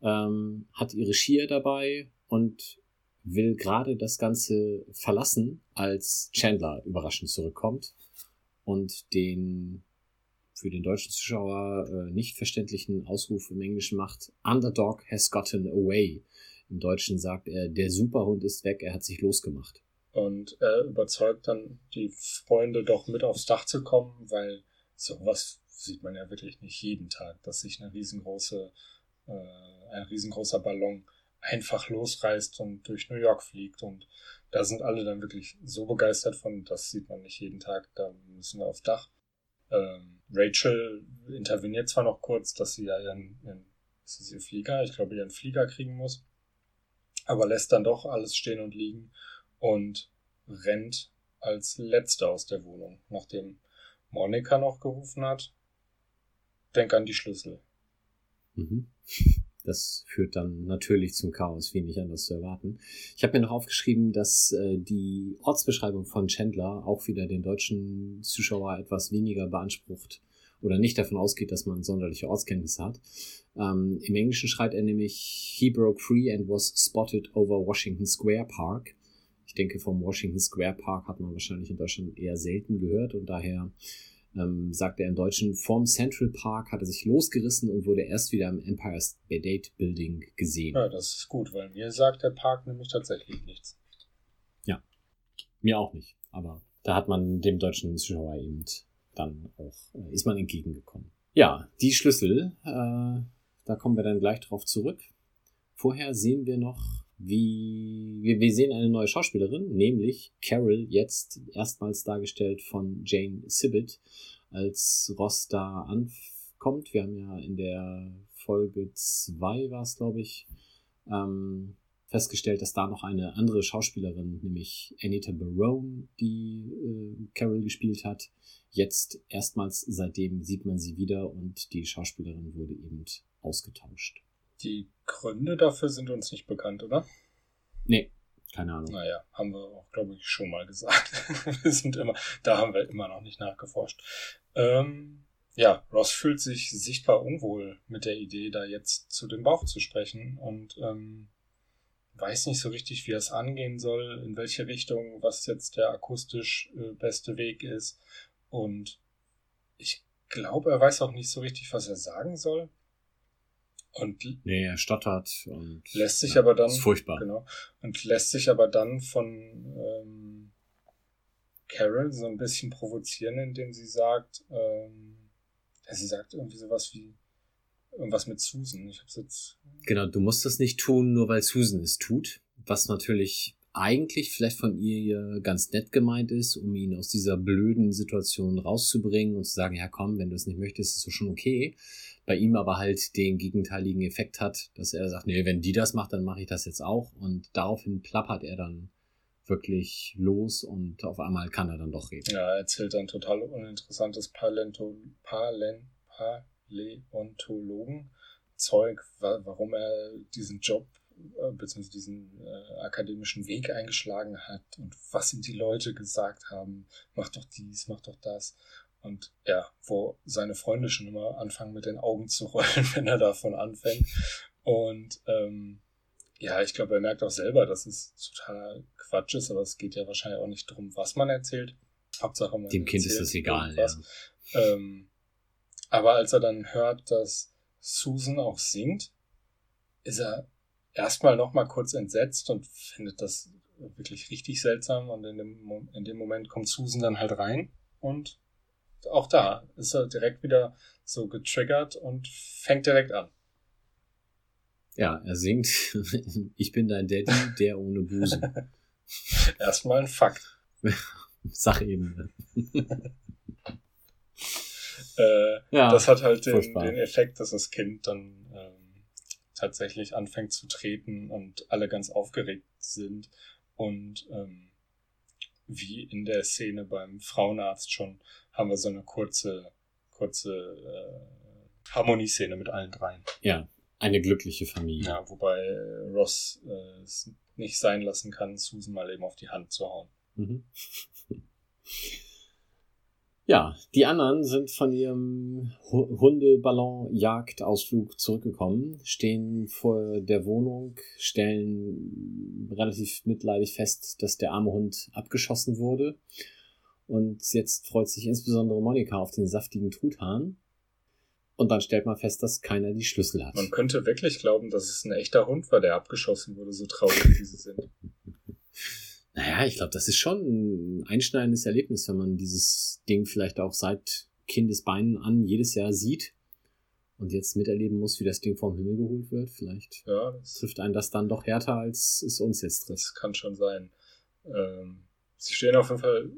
ähm, hat ihre Skier dabei und will gerade das Ganze verlassen, als Chandler überraschend zurückkommt und den für den deutschen Zuschauer äh, nicht verständlichen Ausruf im Englischen macht, Underdog has gotten away. Im Deutschen sagt er, der Superhund ist weg, er hat sich losgemacht. Und er überzeugt dann die Freunde doch mit aufs Dach zu kommen, weil sowas sieht man ja wirklich nicht jeden Tag, dass sich eine riesengroße, äh, ein riesengroßer Ballon einfach losreißt und durch New York fliegt. Und da sind alle dann wirklich so begeistert von, das sieht man nicht jeden Tag, da müssen wir aufs Dach. Ähm, Rachel interveniert zwar noch kurz, dass sie ja ihren, ihren ist es ihr Flieger, ich glaube ihren Flieger kriegen muss, aber lässt dann doch alles stehen und liegen und rennt als Letzte aus der Wohnung, nachdem Monika noch gerufen hat. Denk an die Schlüssel. Mhm. Das führt dann natürlich zum Chaos, wie nicht anders zu erwarten. Ich habe mir noch aufgeschrieben, dass äh, die Ortsbeschreibung von Chandler auch wieder den deutschen Zuschauer etwas weniger beansprucht oder nicht davon ausgeht, dass man sonderliche Ortskenntnisse hat. Ähm, Im Englischen schreit er nämlich, he broke free and was spotted over Washington Square Park. Ich denke, vom Washington Square Park hat man wahrscheinlich in Deutschland eher selten gehört und daher ähm, sagt er im Deutschen, vom Central Park hat er sich losgerissen und wurde erst wieder im Empire State Building gesehen. Ja, das ist gut, weil mir sagt der Park nämlich tatsächlich nichts. Mir auch nicht, aber da hat man dem deutschen Zuschauer eben dann auch, äh, ist man entgegengekommen. Ja, die Schlüssel, äh, da kommen wir dann gleich drauf zurück. Vorher sehen wir noch, wie, wir, wir sehen eine neue Schauspielerin, nämlich Carol, jetzt erstmals dargestellt von Jane Sibbett, als Ross da ankommt. Wir haben ja in der Folge 2 war es, glaube ich, ähm, festgestellt, dass da noch eine andere Schauspielerin, nämlich Anita Barone, die äh, Carol gespielt hat. Jetzt erstmals seitdem sieht man sie wieder und die Schauspielerin wurde eben ausgetauscht. Die Gründe dafür sind uns nicht bekannt, oder? Nee, keine Ahnung. Naja, haben wir auch, glaube ich, schon mal gesagt. wir sind immer, da haben wir immer noch nicht nachgeforscht. Ähm, ja, Ross fühlt sich sichtbar unwohl mit der Idee, da jetzt zu dem Bauch zu sprechen und ähm, weiß nicht so richtig, wie er es angehen soll, in welche Richtung, was jetzt der akustisch äh, beste Weg ist. Und ich glaube, er weiß auch nicht so richtig, was er sagen soll. Und Nee, er stottert und lässt sich ja, aber dann ist furchtbar. genau und lässt sich aber dann von ähm, Carol so ein bisschen provozieren, indem sie sagt, ähm, sie sagt irgendwie sowas wie irgendwas mit Susan. Ich hab's jetzt. Genau, du musst das nicht tun, nur weil Susan es tut. Was natürlich eigentlich vielleicht von ihr ganz nett gemeint ist, um ihn aus dieser blöden Situation rauszubringen und zu sagen, ja komm, wenn du es nicht möchtest, ist es schon okay. Bei ihm aber halt den gegenteiligen Effekt hat, dass er sagt, nee, wenn die das macht, dann mache ich das jetzt auch. Und daraufhin plappert er dann wirklich los und auf einmal kann er dann doch reden. Ja, er erzählt dann total uninteressantes Palento, Palen, Paläontologen Zeug, warum er diesen Job äh, beziehungsweise diesen äh, akademischen Weg eingeschlagen hat und was ihm die Leute gesagt haben, mach doch dies, mach doch das. Und ja, wo seine Freunde schon immer anfangen mit den Augen zu rollen, wenn er davon anfängt. Und ähm, ja, ich glaube, er merkt auch selber, dass es totaler Quatsch ist, aber es geht ja wahrscheinlich auch nicht darum, was man erzählt. Hauptsache man Dem Kind ist das egal, ja. Ähm, aber als er dann hört, dass Susan auch singt, ist er erstmal nochmal kurz entsetzt und findet das wirklich richtig seltsam. Und in dem, in dem Moment kommt Susan dann halt rein und auch da ist er direkt wieder so getriggert und fängt direkt an. Ja, er singt, ich bin dein Daddy, der ohne Busen. Erstmal ein Fakt. Sachebene. äh, ja, das hat halt den, den, Effekt, dass das Kind dann ähm, tatsächlich anfängt zu treten und alle ganz aufgeregt sind. Und ähm, wie in der Szene beim Frauenarzt schon, haben wir so eine kurze, kurze äh, Harmonieszene mit allen dreien. Ja, eine glückliche Familie. Ja, wobei Ross äh, es nicht sein lassen kann, Susan mal eben auf die Hand zu hauen. Mhm. Ja, die anderen sind von ihrem Hundeballon-Jagdausflug zurückgekommen, stehen vor der Wohnung, stellen relativ mitleidig fest, dass der arme Hund abgeschossen wurde. Und jetzt freut sich insbesondere Monika auf den saftigen Truthahn. Und dann stellt man fest, dass keiner die Schlüssel hat. Man könnte wirklich glauben, dass es ein echter Hund war, der abgeschossen wurde, so traurig wie sie sind. Naja, ich glaube, das ist schon ein einschneidendes Erlebnis, wenn man dieses Ding vielleicht auch seit Kindesbeinen an jedes Jahr sieht und jetzt miterleben muss, wie das Ding vom Himmel geholt wird. Vielleicht ja, trifft einen das dann doch härter, als es uns jetzt trifft. Das kann schon sein. Ähm, sie stehen auf jeden Fall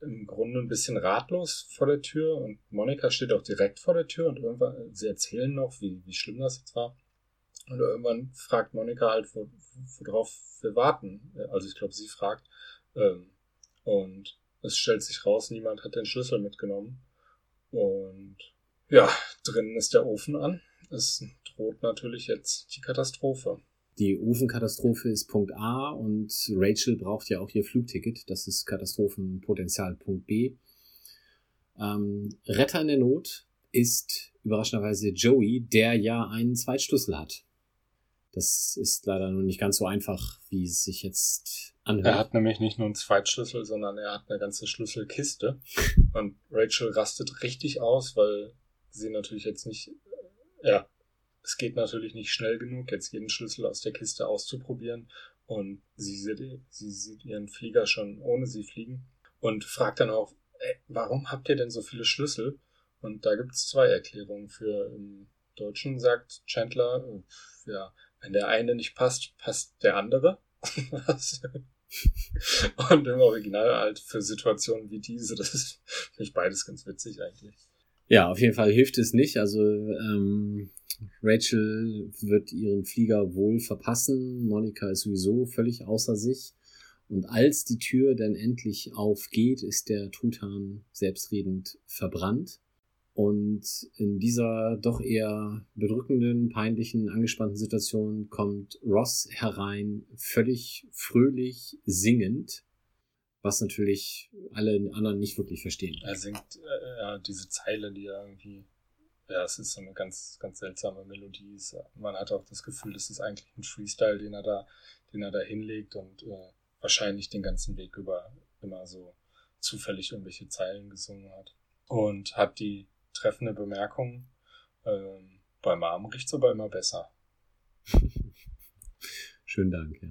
im Grunde ein bisschen ratlos vor der Tür und Monika steht auch direkt vor der Tür und irgendwann, sie erzählen noch, wie, wie schlimm das jetzt war. Und irgendwann fragt Monika halt, worauf wir warten. Also ich glaube, sie fragt. Ähm, und es stellt sich raus, niemand hat den Schlüssel mitgenommen. Und ja, drinnen ist der Ofen an. Es droht natürlich jetzt die Katastrophe. Die Ofenkatastrophe ist Punkt A und Rachel braucht ja auch ihr Flugticket. Das ist Katastrophenpotenzial Punkt B. Ähm, Retter in der Not ist überraschenderweise Joey, der ja einen Zweitschlüssel hat. Das ist leider nur nicht ganz so einfach, wie es sich jetzt anhört. Er hat nämlich nicht nur einen Zweitschlüssel, sondern er hat eine ganze Schlüsselkiste. Und Rachel rastet richtig aus, weil sie natürlich jetzt nicht, ja, es geht natürlich nicht schnell genug, jetzt jeden Schlüssel aus der Kiste auszuprobieren. Und sie sieht, sie sieht ihren Flieger schon ohne sie fliegen und fragt dann auch, ey, warum habt ihr denn so viele Schlüssel? Und da gibt es zwei Erklärungen für. Im Deutschen sagt Chandler, ja, wenn der eine nicht passt, passt der andere. Und im Original halt für Situationen wie diese, das ist finde ich beides ganz witzig eigentlich. Ja, auf jeden Fall hilft es nicht. Also ähm, Rachel wird ihren Flieger wohl verpassen. Monika ist sowieso völlig außer sich. Und als die Tür dann endlich aufgeht, ist der Truthahn selbstredend verbrannt. Und in dieser doch eher bedrückenden, peinlichen, angespannten Situation kommt Ross herein, völlig fröhlich singend, was natürlich alle anderen nicht wirklich verstehen. Er singt äh, diese Zeile, die er irgendwie, ja, es ist so eine ganz, ganz seltsame Melodie. Man hat auch das Gefühl, das ist eigentlich ein Freestyle, den er da, den er da hinlegt und äh, wahrscheinlich den ganzen Weg über immer so zufällig irgendwelche Zeilen gesungen hat. Und hat die treffende Bemerkung. Ähm, bei Mom riecht's aber immer besser. Schönen Dank, ja.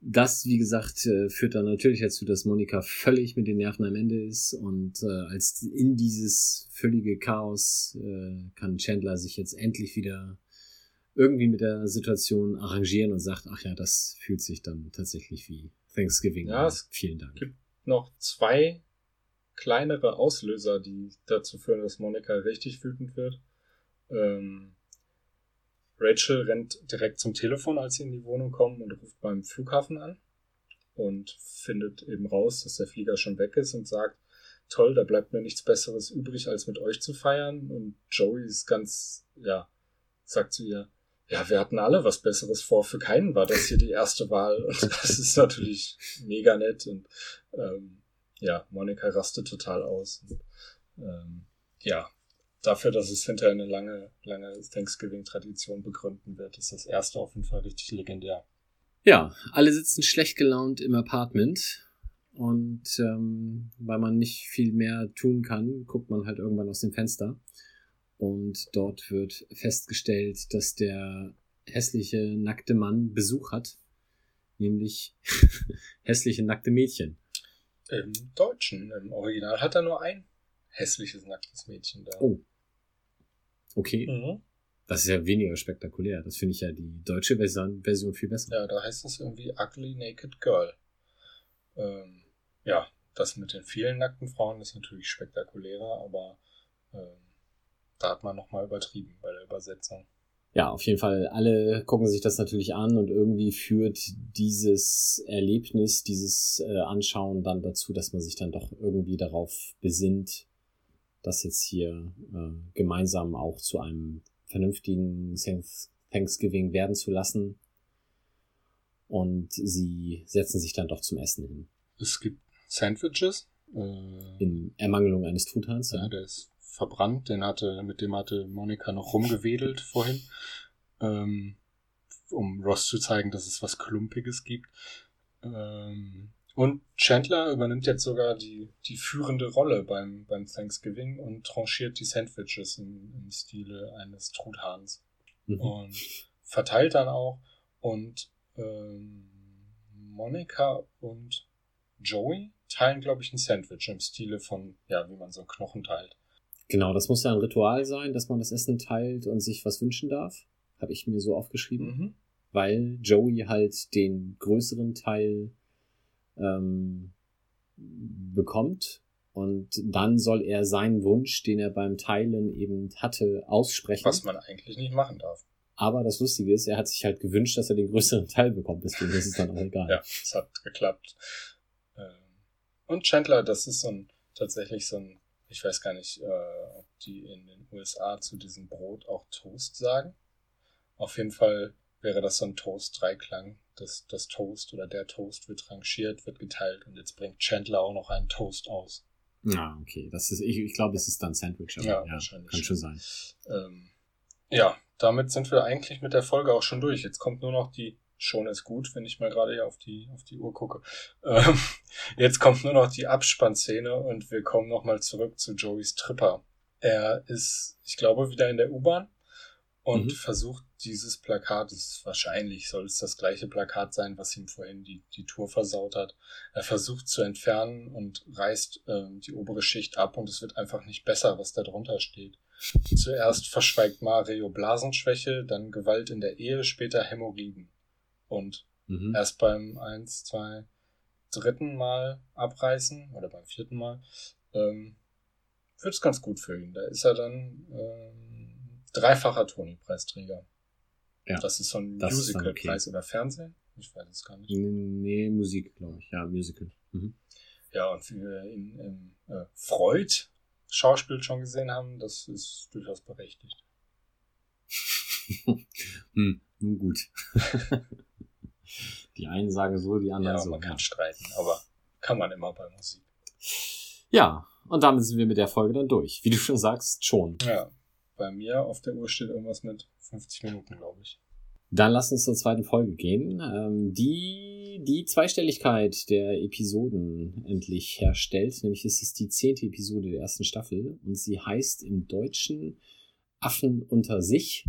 das, wie gesagt, äh, führt dann natürlich dazu, dass Monika völlig mit den Nerven am Ende ist und äh, als in dieses völlige Chaos äh, kann Chandler sich jetzt endlich wieder irgendwie mit der Situation arrangieren und sagt, ach ja, das fühlt sich dann tatsächlich wie Thanksgiving. Ja, an. Vielen Dank. gibt noch zwei kleinere Auslöser, die dazu führen, dass Monika richtig wütend wird. Ähm, Rachel rennt direkt zum Telefon, als sie in die Wohnung kommen und ruft beim Flughafen an und findet eben raus, dass der Flieger schon weg ist und sagt, toll, da bleibt mir nichts Besseres übrig, als mit euch zu feiern. Und Joey ist ganz, ja, sagt zu ihr, ja, wir hatten alle was Besseres vor. Für keinen war das hier die erste Wahl. Und das ist natürlich mega nett. Und ähm, ja, Monika rastet total aus. Und, ähm, ja, dafür, dass es hinterher eine lange, lange Thanksgiving-Tradition begründen wird, ist das erste auf jeden Fall richtig legendär. Ja, alle sitzen schlecht gelaunt im Apartment. Und ähm, weil man nicht viel mehr tun kann, guckt man halt irgendwann aus dem Fenster. Und dort wird festgestellt, dass der hässliche, nackte Mann Besuch hat. Nämlich hässliche, nackte Mädchen. Im Deutschen, im Original hat er nur ein hässliches, nacktes Mädchen da. Oh. Okay. Mhm. Das ist ja weniger spektakulär. Das finde ich ja die deutsche Version, Version viel besser. Ja, da heißt es irgendwie Ugly Naked Girl. Ähm, ja, das mit den vielen nackten Frauen ist natürlich spektakulärer, aber ähm, da hat man nochmal übertrieben bei der Übersetzung. Ja, auf jeden Fall. Alle gucken sich das natürlich an und irgendwie führt dieses Erlebnis, dieses äh, Anschauen dann dazu, dass man sich dann doch irgendwie darauf besinnt, das jetzt hier äh, gemeinsam auch zu einem vernünftigen Thanksgiving werden zu lassen. Und sie setzen sich dann doch zum Essen hin. Es gibt Sandwiches. Äh, In Ermangelung eines Truthahns. ja, der ist verbrannt. Den hatte, mit dem hatte Monika noch rumgewedelt vorhin, ähm, um Ross zu zeigen, dass es was Klumpiges gibt. Ähm, und Chandler übernimmt jetzt sogar die, die führende Rolle beim, beim Thanksgiving und tranchiert die Sandwiches im, im Stile eines Truthahns. Mhm. Und verteilt dann auch. Und ähm, Monika und Joey teilen, glaube ich, ein Sandwich im Stile von, ja, wie man so einen Knochen teilt. Genau, das muss ja ein Ritual sein, dass man das Essen teilt und sich was wünschen darf. Habe ich mir so aufgeschrieben. Mhm. Weil Joey halt den größeren Teil ähm, bekommt und dann soll er seinen Wunsch, den er beim Teilen eben hatte, aussprechen. Was man eigentlich nicht machen darf. Aber das Lustige ist, er hat sich halt gewünscht, dass er den größeren Teil bekommt, deswegen ist es dann auch egal. Ja, es hat geklappt. Ähm, Und Chandler, das ist so ein, tatsächlich so ein, ich weiß gar nicht, äh, ob die in den USA zu diesem Brot auch Toast sagen. Auf jeden Fall wäre das so ein Toast-Dreiklang. Das, das Toast oder der Toast wird rangiert, wird geteilt und jetzt bringt Chandler auch noch einen Toast aus. Ja, okay. Das ist, ich, ich glaube, es ist dann Sandwich, aber Ja, ja, wahrscheinlich kann schon sein. Ähm, ja, damit sind wir eigentlich mit der Folge auch schon durch. Jetzt kommt nur noch die, schon ist gut, wenn ich mal gerade hier auf die, auf die Uhr gucke. Ähm, jetzt kommt nur noch die Abspannszene und wir kommen nochmal zurück zu Joeys Tripper. Er ist, ich glaube, wieder in der U-Bahn und Mhm. versucht dieses Plakat, das ist wahrscheinlich soll es das gleiche Plakat sein, was ihm vorhin die, die Tour versaut hat. Er versucht zu entfernen und reißt ähm, die obere Schicht ab und es wird einfach nicht besser, was da drunter steht. Zuerst verschweigt Mario Blasenschwäche, dann Gewalt in der Ehe, später Hämorrhoiden. Und Mhm. erst beim eins, zwei, dritten Mal abreißen oder beim vierten Mal ähm, wird es ganz gut für ihn. Da ist er dann ähm, dreifacher Tony-Preisträger. Ja, das ist so ein Musical-Preis oder Fernsehen. Ich weiß es gar nicht. Nee, Musik, glaube ich. Ja, Musical. Mhm. Ja, und wie wir ihn im äh, Freud Schauspiel schon gesehen haben, das ist durchaus berechtigt. hm, nun gut. die einen sagen so, die anderen Ja, so. man kann streiten, aber kann man immer bei Musik. ja, und damit sind wir mit der Folge dann durch. Wie du schon sagst, schon. Ja, bei mir auf der Uhr steht irgendwas mit 50 Minuten, glaube ich. Dann lass uns zur zweiten Folge gehen, ähm, die die Zweistelligkeit der Episoden endlich herstellt. Nämlich ist es die zehnte Episode der ersten Staffel und sie heißt im Deutschen Affen unter sich,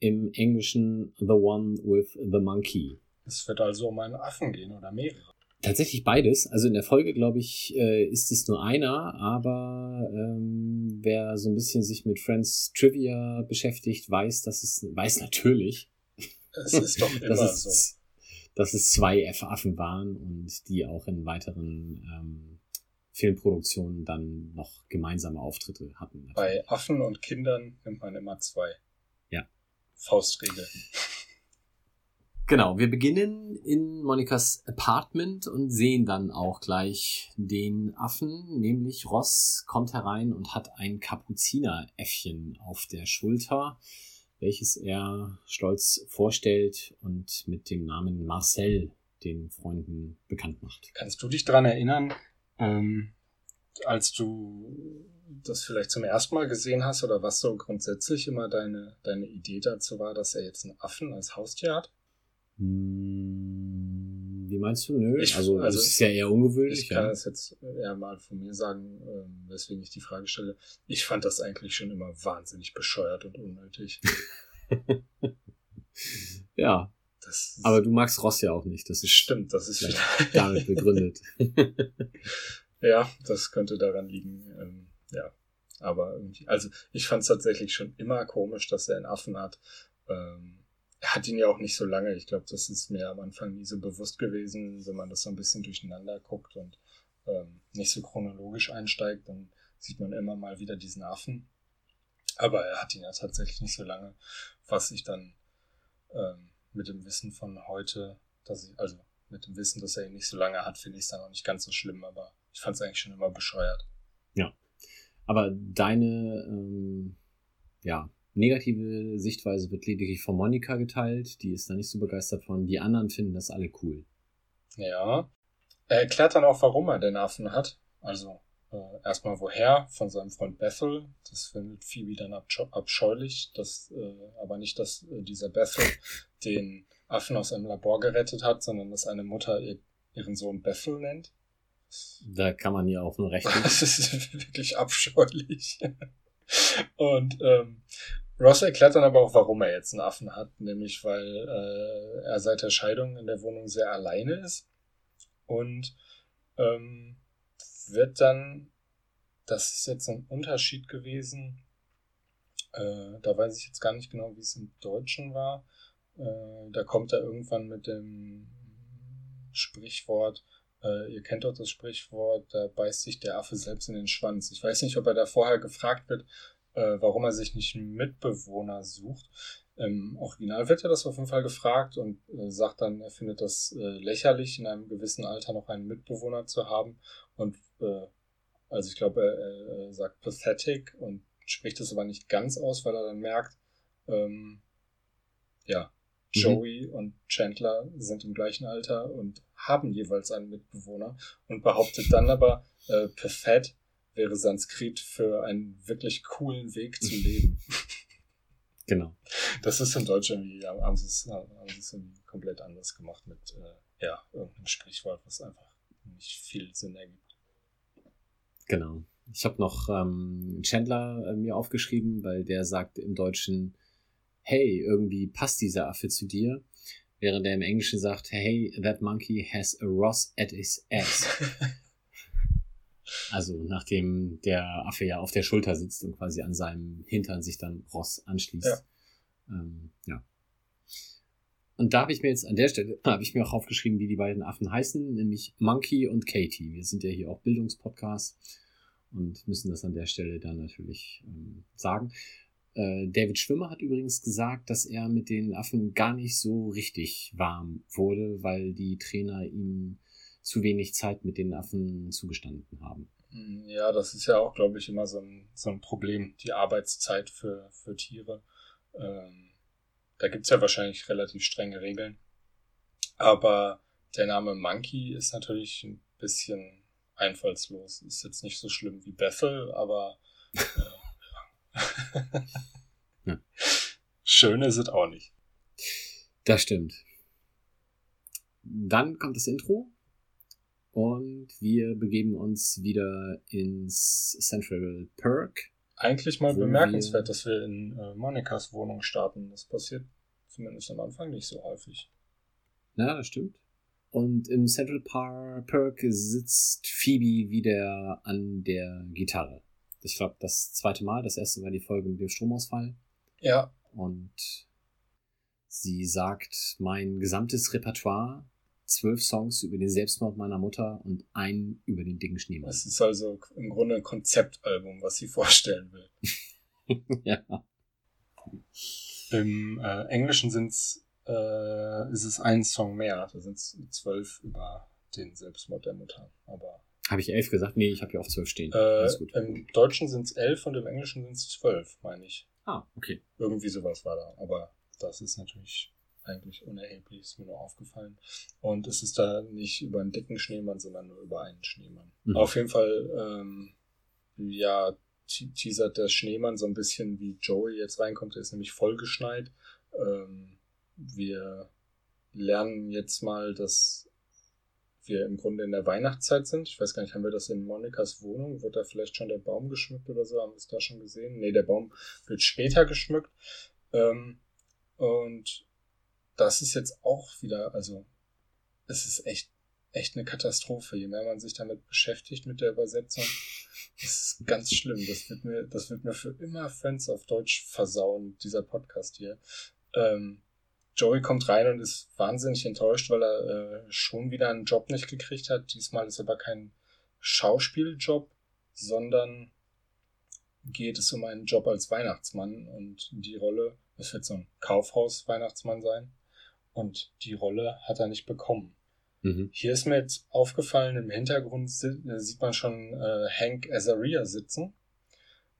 im Englischen The One with the Monkey. Es wird also um einen Affen gehen oder mehrere. Tatsächlich beides. Also in der Folge, glaube ich, äh, ist es nur einer, aber ähm, wer so ein bisschen sich mit Friends Trivia beschäftigt, weiß, dass es, weiß natürlich, Es ist doch immer dass so. es, dass es zwei F-Affen waren und die auch in weiteren ähm, Filmproduktionen dann noch gemeinsame Auftritte hatten. Bei Affen und Kindern nimmt man immer zwei. Faustregel. Genau, wir beginnen in Monikas Apartment und sehen dann auch gleich den Affen, nämlich Ross kommt herein und hat ein Kapuzineräffchen auf der Schulter, welches er stolz vorstellt und mit dem Namen Marcel den Freunden bekannt macht. Kannst du dich dran erinnern, ähm, als du das vielleicht zum ersten Mal gesehen hast oder was so grundsätzlich immer deine, deine Idee dazu war, dass er jetzt einen Affen als Haustier hat? Hm, Wie meinst du? Nö, Ich- also, also das ist ja eher ungewöhnlich. Ich kann ja. es jetzt eher mal von mir sagen, ähm, weswegen ich die Frage stelle. Ich fand das eigentlich schon immer wahnsinnig bescheuert und unnötig. ja, Das aber du magst Ross ja auch nicht. Das ist stimmt, das ist damit begründet. Ja, das könnte daran liegen. Ähm, ja, aber irgendwie, also ich fand es tatsächlich schon immer komisch, dass er einen Affen hat. Ähm, er hat ihn ja auch nicht so lange. Ich glaube, das ist mir am Anfang nie so bewusst gewesen, wenn man das so ein bisschen durcheinander guckt und ähm, nicht so chronologisch einsteigt, dann sieht man immer mal wieder diesen Affen. Aber er hat ihn ja tatsächlich nicht so lange, was ich dann ähm, mit dem Wissen von heute, dass ich, also mit dem Wissen, dass er ihn nicht so lange hat, finde ich es dann auch nicht ganz so schlimm, aber ich fand es eigentlich schon immer bescheuert. Aber deine ähm, ja, negative Sichtweise wird lediglich von Monika geteilt. Die ist da nicht so begeistert von. Die anderen finden das alle cool. Ja. Er erklärt dann auch, warum er den Affen hat. Also äh, erstmal woher, von seinem Freund Bethel. Das findet Phoebe dann abscheu abscheulich, dass, äh, aber nicht, dass äh, dieser Bethel den Affen aus einem Labor gerettet hat, sondern dass eine Mutter ihr, ihren Sohn Bethel nennt. Da kann man ja auch nur recht geben. Das ist wirklich abscheulich. Und ähm, Ross erklärt dann aber auch, warum er jetzt einen Affen hat, nämlich weil äh, er seit der Scheidung in der Wohnung sehr alleine ist und ähm, wird dann, das ist jetzt ein Unterschied gewesen, äh, da weiß ich jetzt gar nicht genau, wie es im Deutschen war, äh, da kommt er irgendwann mit dem Sprichwort, äh, ihr kennt doch das Sprichwort, da beißt sich der Affe selbst in den Schwanz. Ich weiß nicht, ob er da vorher gefragt wird, äh, warum er sich nicht einen Mitbewohner sucht. Im Original wird er das auf jeden Fall gefragt und äh, sagt dann, er findet das äh, lächerlich, in einem gewissen Alter noch einen Mitbewohner zu haben. Und äh, also ich glaube, er, er sagt pathetic und spricht es aber nicht ganz aus, weil er dann merkt, ähm, ja, Mhm. Joey und Chandler sind im gleichen Alter und haben jeweils einen Mitbewohner und behauptet dann aber, äh, Perfett wäre Sanskrit für einen wirklich coolen Weg zu leben. Genau. Das ist in Deutschland haben sie es, haben sie es irgendwie komplett anders gemacht mit, äh, ja, irgendeinem Sprichwort, was einfach nicht viel Sinn ergibt. Genau. Ich habe noch ähm, Chandler äh, mir aufgeschrieben, weil der sagt im Deutschen, hey, irgendwie passt dieser Affe zu dir, während er im Englischen sagt, hey, that monkey has a Ross at his ass. Also nachdem der Affe ja auf der Schulter sitzt und quasi an seinem Hintern sich dann Ross anschließt. Ja. Ähm, ja. Und da habe ich mir jetzt an der Stelle, habe ich mir auch aufgeschrieben, wie die beiden Affen heißen, nämlich Monkey und Katie. Wir sind ja hier auch Bildungspodcast und müssen das an der Stelle dann natürlich ähm, sagen. Äh, David Schwimmer hat übrigens gesagt, dass er mit den Affen gar nicht so richtig warm wurde, weil die Trainer ihm zu wenig Zeit mit den Affen zugestanden haben. Ja, das ist ja auch, glaube ich, immer so ein, so ein Problem, die Arbeitszeit für, für Tiere. Ähm, da gibt's ja wahrscheinlich relativ strenge Regeln. Aber der Name Monkey ist natürlich ein bisschen einfallslos. Ist jetzt nicht so schlimm wie Bethel, aber äh, Ja. schön ist es auch nicht. Das stimmt. Dann kommt das Intro und wir begeben uns wieder ins Central Perk. Eigentlich mal bemerkenswert, wir- dass wir in äh, Monikas Wohnung starten. Das passiert zumindest am Anfang nicht so häufig. Ja, das stimmt. Und im Central Park Perk sitzt Phoebe wieder an der Gitarre. Ich glaube, das zweite Mal. Das erste war die Folge mit dem Stromausfall. Ja. Und sie sagt, mein gesamtes Repertoire, zwölf Songs über den Selbstmord meiner Mutter und einen über den dicken Schneemann. Das ist also im Grunde ein Konzeptalbum, was sie vorstellen will. ja. Im äh, Englischen sind's, äh, ist es ein Song mehr. Da sind es zwölf über den Selbstmord der Mutter. Aber Habe ich elf gesagt? Nee, ich habe hier auf zwölf stehen. äh, im Deutschen sind es elf und im Englischen sind es zwölf, meine ich. Ah, okay. Irgendwie sowas war da. Aber das ist natürlich eigentlich unerheblich, ist mir nur aufgefallen. Und es ist da nicht über einen dicken Schneemann, sondern nur über einen Schneemann. Mhm. Auf jeden Fall, ähm, ja, te- teasert der Schneemann so ein bisschen, wie Joey jetzt reinkommt. Der ist nämlich vollgeschneit. Ähm, wir lernen jetzt mal, dass wir im Grunde in der Weihnachtszeit sind. Ich weiß gar nicht, haben wir das in Monikas Wohnung? Wird da vielleicht schon der Baum geschmückt oder so? Haben wir es da schon gesehen? Nee, der Baum wird später geschmückt. Ähm, und das ist jetzt auch wieder, also es ist echt, echt eine Katastrophe. Je mehr man sich damit beschäftigt mit der Übersetzung, ist ganz schlimm. Das wird mir, das wird mir für immer Friends auf Deutsch versauen, dieser Podcast hier. Ähm, Joey kommt rein und ist wahnsinnig enttäuscht, weil er äh, schon wieder einen Job nicht gekriegt hat. Diesmal ist aber kein Schauspieljob, sondern geht es um einen Job als Weihnachtsmann und die Rolle, es wird so ein Kaufhaus-Weihnachtsmann sein und die Rolle hat er nicht bekommen. Mhm. Hier ist mir jetzt aufgefallen, im Hintergrund äh, sieht man schon äh, Hank Azaria sitzen.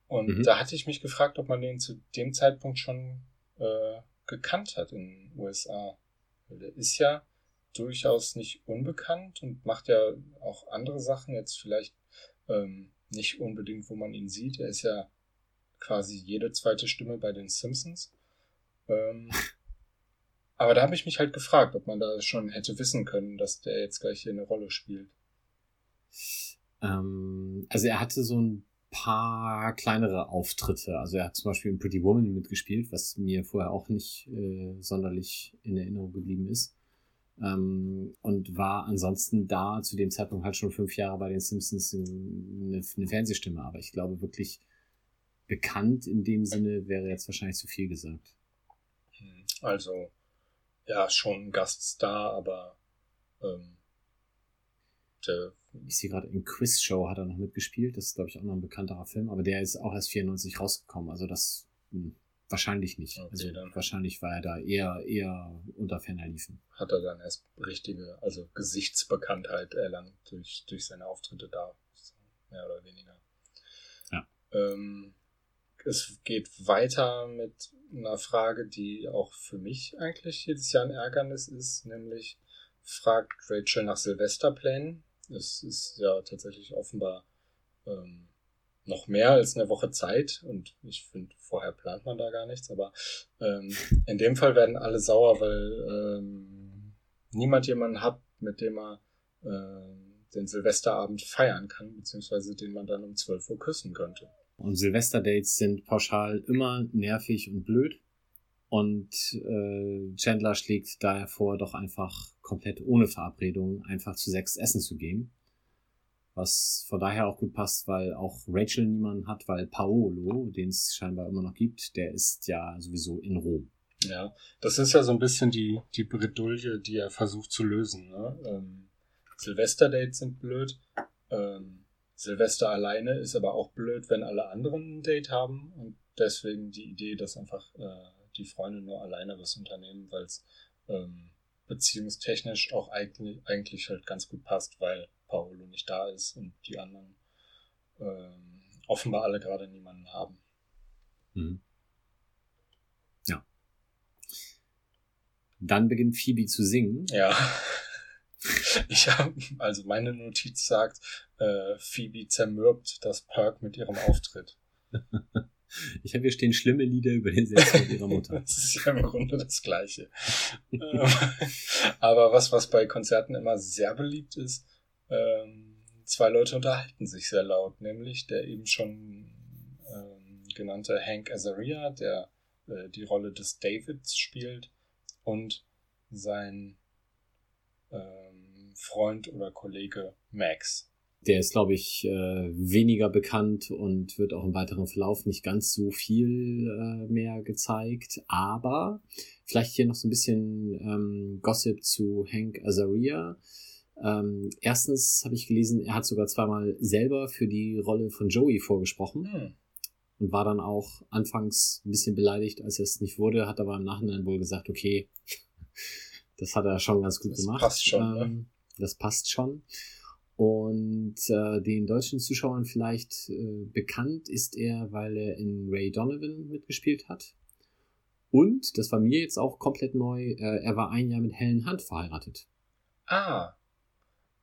Und Mhm. da hatte ich mich gefragt, ob man den zu dem Zeitpunkt schon äh, gekannt hat in den USA. Der ist ja durchaus nicht unbekannt und macht ja auch andere Sachen, jetzt vielleicht ähm, nicht unbedingt, wo man ihn sieht. Er ist ja quasi jede zweite Stimme bei den Simpsons. Ähm, aber da habe ich mich halt gefragt, ob man da schon hätte wissen können, dass der jetzt gleich hier eine Rolle spielt. Ähm, also er hatte so ein paar kleinere Auftritte. Also er hat zum Beispiel in Pretty Woman mitgespielt, was mir vorher auch nicht äh, sonderlich in Erinnerung geblieben ist. Ähm, und war ansonsten da zu dem Zeitpunkt halt schon fünf Jahre bei den Simpsons in- eine, eine Fernsehstimme. Aber ich glaube wirklich bekannt in dem Sinne wäre jetzt wahrscheinlich zu viel gesagt. Hm, Also, ja, schon Gaststar, aber ähm, der, Ich sehe gerade in Quiz Show hat er noch mitgespielt. Das ist, glaube ich, auch noch ein bekannterer Film, aber der ist auch erst 94 rausgekommen. Also das hm, wahrscheinlich nicht. Okay, also dann. wahrscheinlich war er da eher eher unter ferner liefen. hat er dann erst richtige, also Gesichtsbekanntheit erlangt durch, durch seine Auftritte da, mehr oder weniger. Ja. Ähm, es geht weiter mit einer Frage, die auch für mich eigentlich jedes Jahr ein Ärgernis ist, nämlich fragt Rachel nach Silvesterplänen. Es ist ja tatsächlich offenbar ähm, noch mehr als eine Woche Zeit und ich finde, vorher plant man da gar nichts, aber ähm, in dem Fall werden alle sauer, weil ähm, niemand jemanden hat, mit dem er ähm, den Silvesterabend feiern kann, beziehungsweise den man dann um 12 Uhr küssen könnte. Und Silvesterdates sind pauschal immer nervig und blöd. Und äh, Chandler schlägt daher vor, doch einfach komplett ohne Verabredung einfach zu sechs essen zu gehen. Was von daher auch gut passt, weil auch Rachel niemanden hat, weil Paolo, den es scheinbar immer noch gibt, der ist ja sowieso in Rom. Ja, das ist ja so ein bisschen die, die Bredouille, die er versucht zu lösen. Ne? Ähm, Silvesterdates sind blöd. Ähm, Silvester alleine ist aber auch blöd, wenn alle anderen ein Date haben. Und deswegen die Idee, dass einfach äh, die Freunde nur alleine was unternehmen, weil es ähm, beziehungstechnisch auch eigentlich, eigentlich halt ganz gut passt, weil Paolo nicht da ist und die anderen ähm, offenbar alle gerade niemanden haben. Mhm. Ja. Dann beginnt Phoebe zu singen. Ja. Ich habe, also meine Notiz sagt, äh, Phoebe zermürbt das Perk mit ihrem Auftritt. Ich habe hier stehen schlimme Lieder über den Selbstmord ihrer Mutter. Das ist ja im Grunde das Gleiche. Aber was, was bei Konzerten immer sehr beliebt ist, ähm, zwei Leute unterhalten sich sehr laut, nämlich der eben schon ähm, genannte Hank Azaria, der äh, die Rolle des Davids spielt, und sein ähm, Freund oder Kollege Max. Der ist, glaube ich, äh, weniger bekannt und wird auch im weiteren Verlauf nicht ganz so viel äh, mehr gezeigt. Aber vielleicht hier noch so ein bisschen ähm, Gossip zu Hank Azaria. Ähm, erstens habe ich gelesen, er hat sogar zweimal selber für die Rolle von Joey vorgesprochen Hm. und war dann auch anfangs ein bisschen beleidigt, als er es nicht wurde, hat aber im Nachhinein wohl gesagt, okay, das hat er schon ganz gut Das gemacht. passt schon, ne? ähm, Das passt schon. Und äh, den deutschen Zuschauern vielleicht äh, bekannt ist er, weil er in Ray Donovan mitgespielt hat. Und, das war mir jetzt auch komplett neu, äh, er war ein Jahr mit Helen Hunt verheiratet. Ah.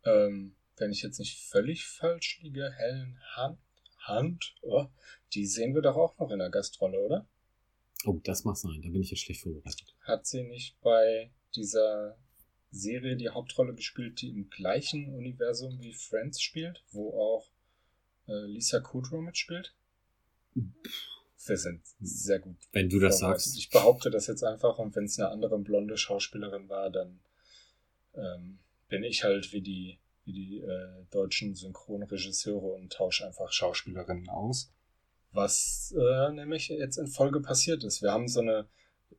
Ähm, wenn ich jetzt nicht völlig falsch liege, Helen Hunt, Hunt oh, die sehen wir doch auch noch in der Gastrolle, oder? Oh, das mag sein, da bin ich jetzt schlecht vorbereitet. Hat sie nicht bei dieser Serie die Hauptrolle gespielt, die im gleichen Universum wie Friends spielt, wo auch äh, Lisa Kudrow mitspielt? Wir sind sehr gut. Wenn du das sagst. Ich behaupte das jetzt einfach und wenn es eine andere blonde Schauspielerin war, dann ähm, bin ich halt wie die, wie die äh, deutschen Synchronregisseure und tausche einfach Schauspielerinnen aus. Was äh, nämlich jetzt in Folge passiert ist. Wir haben so eine,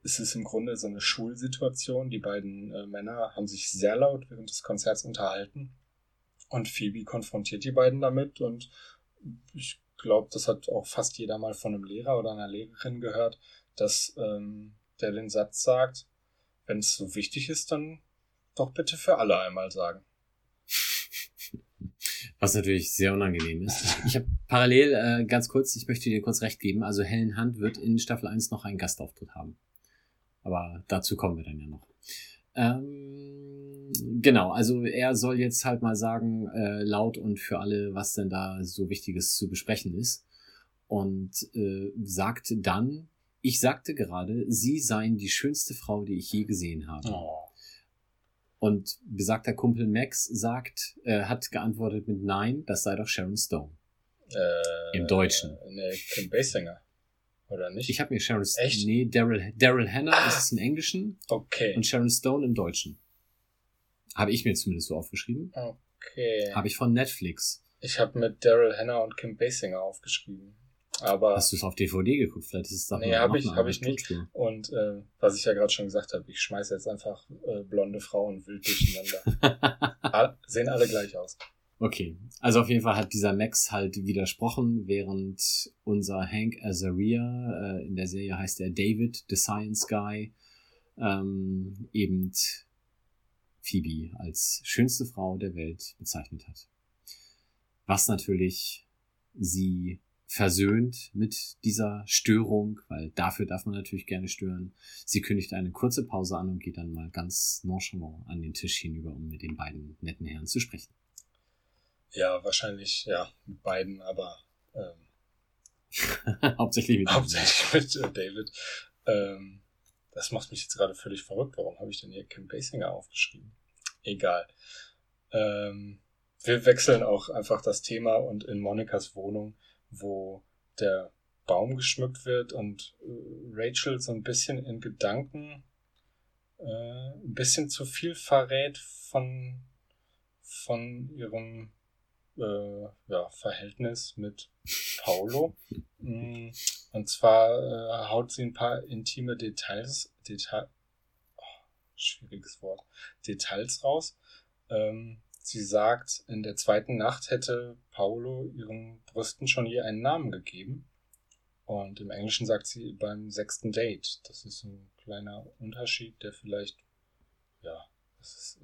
es ist im Grunde so eine Schulsituation. Die beiden äh, Männer haben sich sehr laut während des Konzerts unterhalten. Und Phoebe konfrontiert die beiden damit und ich glaube, das hat auch fast jeder mal von einem Lehrer oder einer Lehrerin gehört, dass ähm, der den Satz sagt, wenn es so wichtig ist, dann doch bitte für alle einmal sagen. Was natürlich sehr unangenehm ist. Ich habe parallel, äh, ganz kurz, ich möchte dir kurz recht geben, also Helen Hunt wird in Staffel 1 noch einen Gastauftritt haben. Aber dazu kommen wir dann ja noch. Ähm, genau, also er soll jetzt halt mal sagen, äh, laut und für alle, was denn da so Wichtiges zu besprechen ist. Und äh, sagt dann, ich sagte gerade, Sie seien die schönste Frau, die ich je gesehen habe. Oh. Und besagter Kumpel Max sagt, äh, hat geantwortet mit Nein, das sei doch Sharon Stone. Äh, Im Deutschen. Ne, Kim Basinger. Oder nicht? Ich habe mir Sharon Stone. Echt? Nee, Daryl, Daryl Hannah Ah. ist es im Englischen okay. und Sharon Stone im Deutschen. Habe ich mir zumindest so aufgeschrieben. Okay. Habe ich von Netflix. Ich habe mit Daryl Hannah und Kim Basinger aufgeschrieben. Aber Hast du es auf DVD geguckt? Vielleicht ist es doch Nee, noch- hab noch ich- hab ich nicht. Und äh, was ich ja gerade schon gesagt habe, ich schmeiße jetzt einfach äh, blonde Frauen wild durcheinander. Sehen alle gleich aus. Okay, also auf jeden Fall hat dieser Max halt widersprochen, während unser Hank Azaria, äh, in der Serie heißt er David, the Science Guy, ähm, eben Phoebe als schönste Frau der Welt bezeichnet hat. Was natürlich sie versöhnt mit dieser Störung, weil dafür darf man natürlich gerne stören. Sie kündigt eine kurze Pause an und geht dann mal ganz nonchalant an den Tisch hinüber, um mit den beiden netten Herren zu sprechen. Ja, wahrscheinlich, ja, mit beiden, aber ähm, Hauptsächlich mit hauptsächlich mit äh, David. Ähm, das macht mich jetzt gerade völlig verrückt. Warum habe ich denn hier Kim Basinger aufgeschrieben? Egal. Ähm, wir wechseln auch einfach das Thema und in Monikas Wohnung, wo der Baum geschmückt wird und äh, Rachel so ein bisschen in Gedanken äh, ein bisschen zu viel verrät von, von ihrem äh, ja, Verhältnis mit Paulo. Mm, Und zwar äh, haut sie ein paar intime Details, Detail, oh, schwieriges Wort, Details raus. Ähm, sie sagt, in der zweiten Nacht hätte Paulo ihren Brüsten schon je einen Namen gegeben. Und im Englischen sagt sie beim sechsten Date. Das ist ein kleiner Unterschied, der vielleicht, ja, das ist,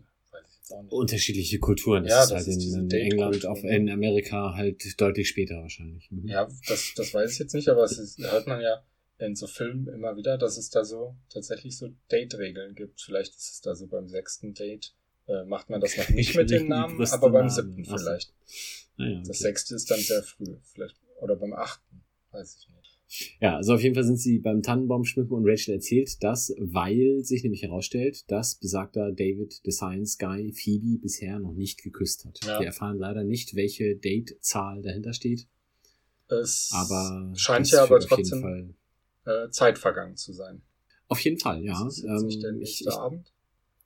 Unterschiedliche Kulturen. Das Ja, ist das halt ist in, England, auf, ne? in Amerika halt deutlich später wahrscheinlich. Mhm. Ja, das, das weiß ich jetzt nicht, aber es ist, hört man ja in so Filmen immer wieder, dass es da so tatsächlich so Date-Regeln gibt. Vielleicht ist es da so beim sechsten Date, äh, macht man das noch nicht mit die Namen, aber beim Namen. siebten Ach so. vielleicht. Naja, Das okay. sechste ist dann sehr früh, vielleicht. Oder beim achten, weiß ich nicht. Ja, also auf jeden Fall sind sie beim Tannenbaum schmücken und Rachel erzählt das, weil sich nämlich herausstellt, dass besagter David the Science Guy Phoebe bisher noch nicht geküsst hat. Ja. Wir erfahren leider nicht, welche Date-Zahl dahinter steht, Es aber scheint ja aber führt auf jeden trotzdem Fall, äh, Zeit vergangen zu sein. auf jeden Fall, ja. Das ist jetzt nicht der Ähm, nächste ich, Abend.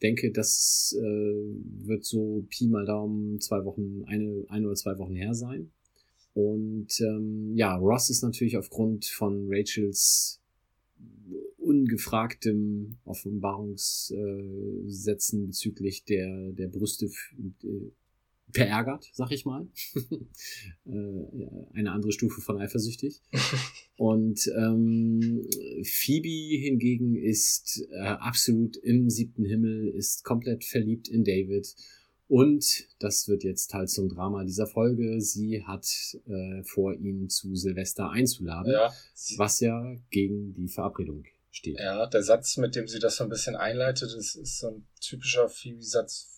denke, das äh, wird so Pi mal Daumen zwei Wochen, eine, ein oder zwei Wochen her sein. Und ähm, ja, Ross ist natürlich aufgrund von Rachels ungefragtem Offenbarungssätzen bezüglich der, der Brüste äh, verärgert, sag ich mal. Äh, eine andere Stufe von eifersüchtig. Und ähm, Phoebe hingegen ist äh, absolut im siebten Himmel, ist komplett verliebt in David. Und das wird jetzt halt zum Drama dieser Folge. Sie hat äh, vor, ihn zu Silvester einzuladen, Ja, was ja gegen die Verabredung steht. ja, der Satz, mit dem sie das so ein bisschen einleitet, ist, ist so ein typischer Phoebe-Satz,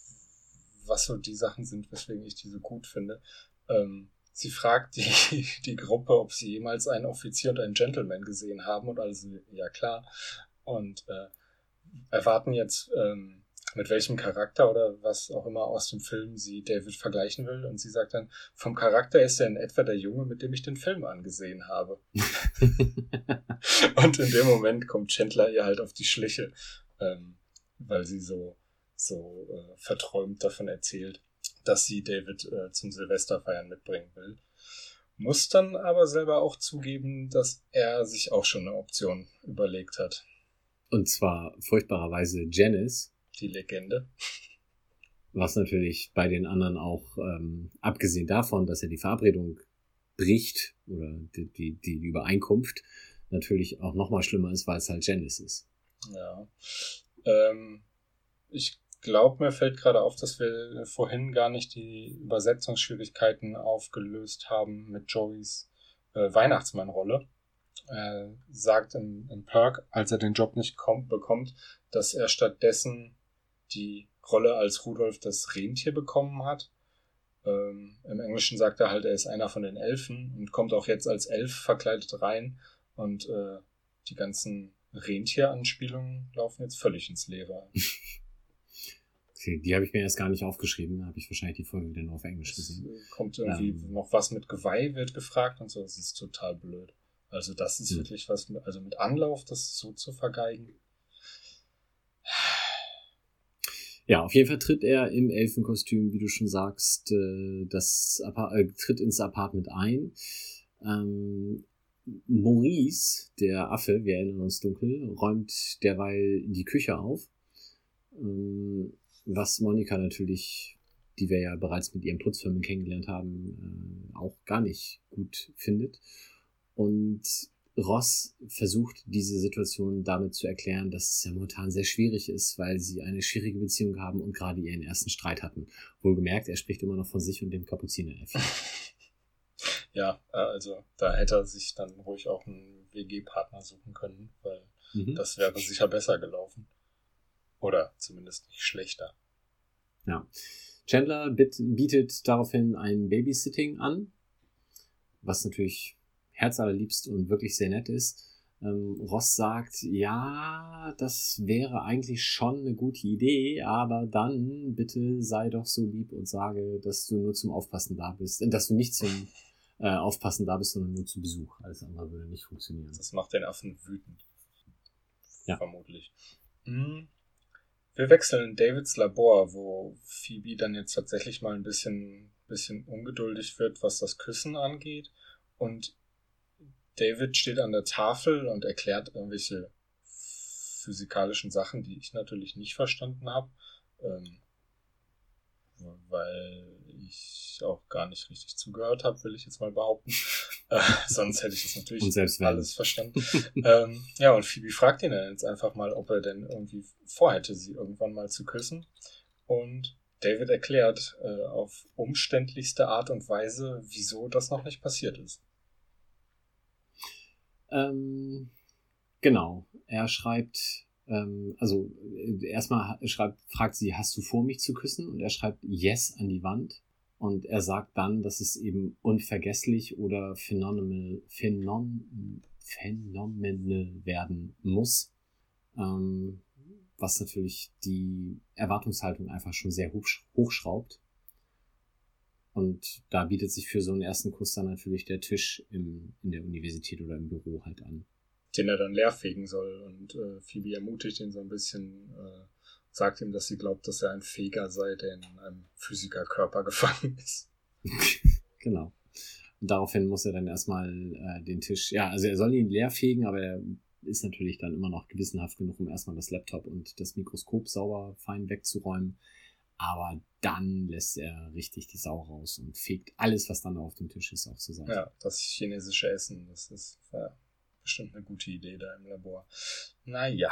was so die Sachen sind, weswegen ich die so gut finde. Ähm, sie fragt die, die Gruppe, ob sie jemals einen Offizier und einen Gentleman gesehen haben und also, ja klar. Und äh, erwarten jetzt, ähm, mit welchem Charakter oder was auch immer aus dem Film sie David vergleichen will. Und sie sagt dann, vom Charakter ist er in etwa der Junge, mit dem ich den Film angesehen habe. Und in dem Moment kommt Chandler ihr halt auf die Schliche, ähm, weil sie so, so äh, verträumt davon erzählt, dass sie David äh, zum Silvesterfeiern mitbringen will. Muss dann aber selber auch zugeben, dass er sich auch schon eine Option überlegt hat. Und zwar furchtbarerweise Janice, Die Legende. was natürlich bei den anderen auch, ähm, abgesehen davon, dass er die Verabredung bricht oder die, die, die Übereinkunft, natürlich auch nochmal schlimmer ist, weil es halt Janice ist. Ja. Ähm, ich glaube, mir fällt gerade auf, dass wir vorhin gar nicht die Übersetzungsschwierigkeiten aufgelöst haben mit Joeys äh, Weihnachtsmann-Rolle. Er sagt im, im Perk, als er den Job nicht kommt, bekommt, dass er stattdessen die Rolle als Rudolf das Rentier bekommen hat. Ähm, Im Englischen sagt er halt, er ist einer von den Elfen und kommt auch jetzt als Elf verkleidet rein und äh, die ganzen Rentieranspielungen laufen jetzt völlig ins Leere. Okay, die habe ich mir erst gar nicht aufgeschrieben, da habe ich wahrscheinlich die Folge wieder nur auf Englisch Es gesehen. kommt irgendwie Ähm. noch was mit Geweih, wird gefragt und so. Das ist total blöd. Also das ist Hm. wirklich was, also mit Anlauf, das so zu vergeigen. Ja, auf jeden Fall tritt er im Elfenkostüm, wie du schon sagst, äh, das äh, tritt ins Apartment ein. Ähm, Maurice, der Affe, wir erinnern uns dunkel, räumt derweil die Küche auf. Ähm, was Monika natürlich, die wir ja bereits mit ihren Putzfirmen kennengelernt haben, äh, auch gar nicht gut findet. Und Ross versucht diese Situation damit zu erklären, dass es ja momentan sehr schwierig ist, weil sie eine schwierige Beziehung haben und gerade ihren ersten Streit hatten. Wohlgemerkt, er spricht immer noch von sich und dem Kapuzineräffchen. Ja, äh, also da hätte er sich dann ruhig auch einen WG-Partner suchen können, weil Mhm. das wäre sicher besser gelaufen. Oder zumindest nicht schlechter. Ja. Chandler bietet daraufhin ein Babysitting an, was natürlich herzallerliebst und wirklich sehr nett ist. Ähm, Ross sagt, ja, das wäre eigentlich schon eine gute Idee, aber dann bitte sei doch so lieb und sage, dass du nur zum Aufpassen da bist, dass du nicht zum äh, Aufpassen da bist, sondern nur zu Besuch. Alles andere würde nicht funktionieren. Das macht den Affen wütend. Ja. Vermutlich. Hm. Wir wechseln in Davids Labor, wo Phoebe dann jetzt tatsächlich mal ein bisschen, bisschen ungeduldig wird, was das Küssen angeht. Und David steht an der Tafel und erklärt irgendwelche physikalischen Sachen, die ich natürlich nicht verstanden habe. Ähm, weil ich auch gar nicht richtig zugehört habe, will ich jetzt mal behaupten. Äh, sonst hätte ich das natürlich alles verstanden. ähm, ja, und Phoebe fragt ihn dann jetzt einfach mal, ob er denn irgendwie vorhätte, sie irgendwann mal zu küssen. Und David erklärt äh, auf umständlichste Art und Weise, wieso das noch nicht passiert ist. Ähm, genau. Er schreibt, ähm, also äh, erstmal schreibt, fragt sie, hast du vor, mich zu küssen? Und er schreibt Yes an die Wand. Und er sagt dann, dass es eben unvergesslich oder phenomenal, phenom, phänomenal werden muss. Ähm, was natürlich die Erwartungshaltung einfach schon sehr hoch, hochschraubt. Und da bietet sich für so einen ersten Kuss dann natürlich der Tisch im, in der Universität oder im Büro halt an. Den er dann leerfegen soll. Und äh, Phoebe ermutigt ihn so ein bisschen, äh, sagt ihm, dass sie glaubt, dass er ein Feger sei, der in einem Physikerkörper gefangen ist. genau. Und daraufhin muss er dann erstmal äh, den Tisch, ja, also er soll ihn leer fegen, aber er ist natürlich dann immer noch gewissenhaft genug, um erstmal das Laptop und das Mikroskop sauber fein wegzuräumen. Aber dann lässt er richtig die Sau raus und fegt alles, was dann auf dem Tisch ist, auch Seite. Ja, das chinesische Essen, das ist ja, bestimmt eine gute Idee da im Labor. Naja.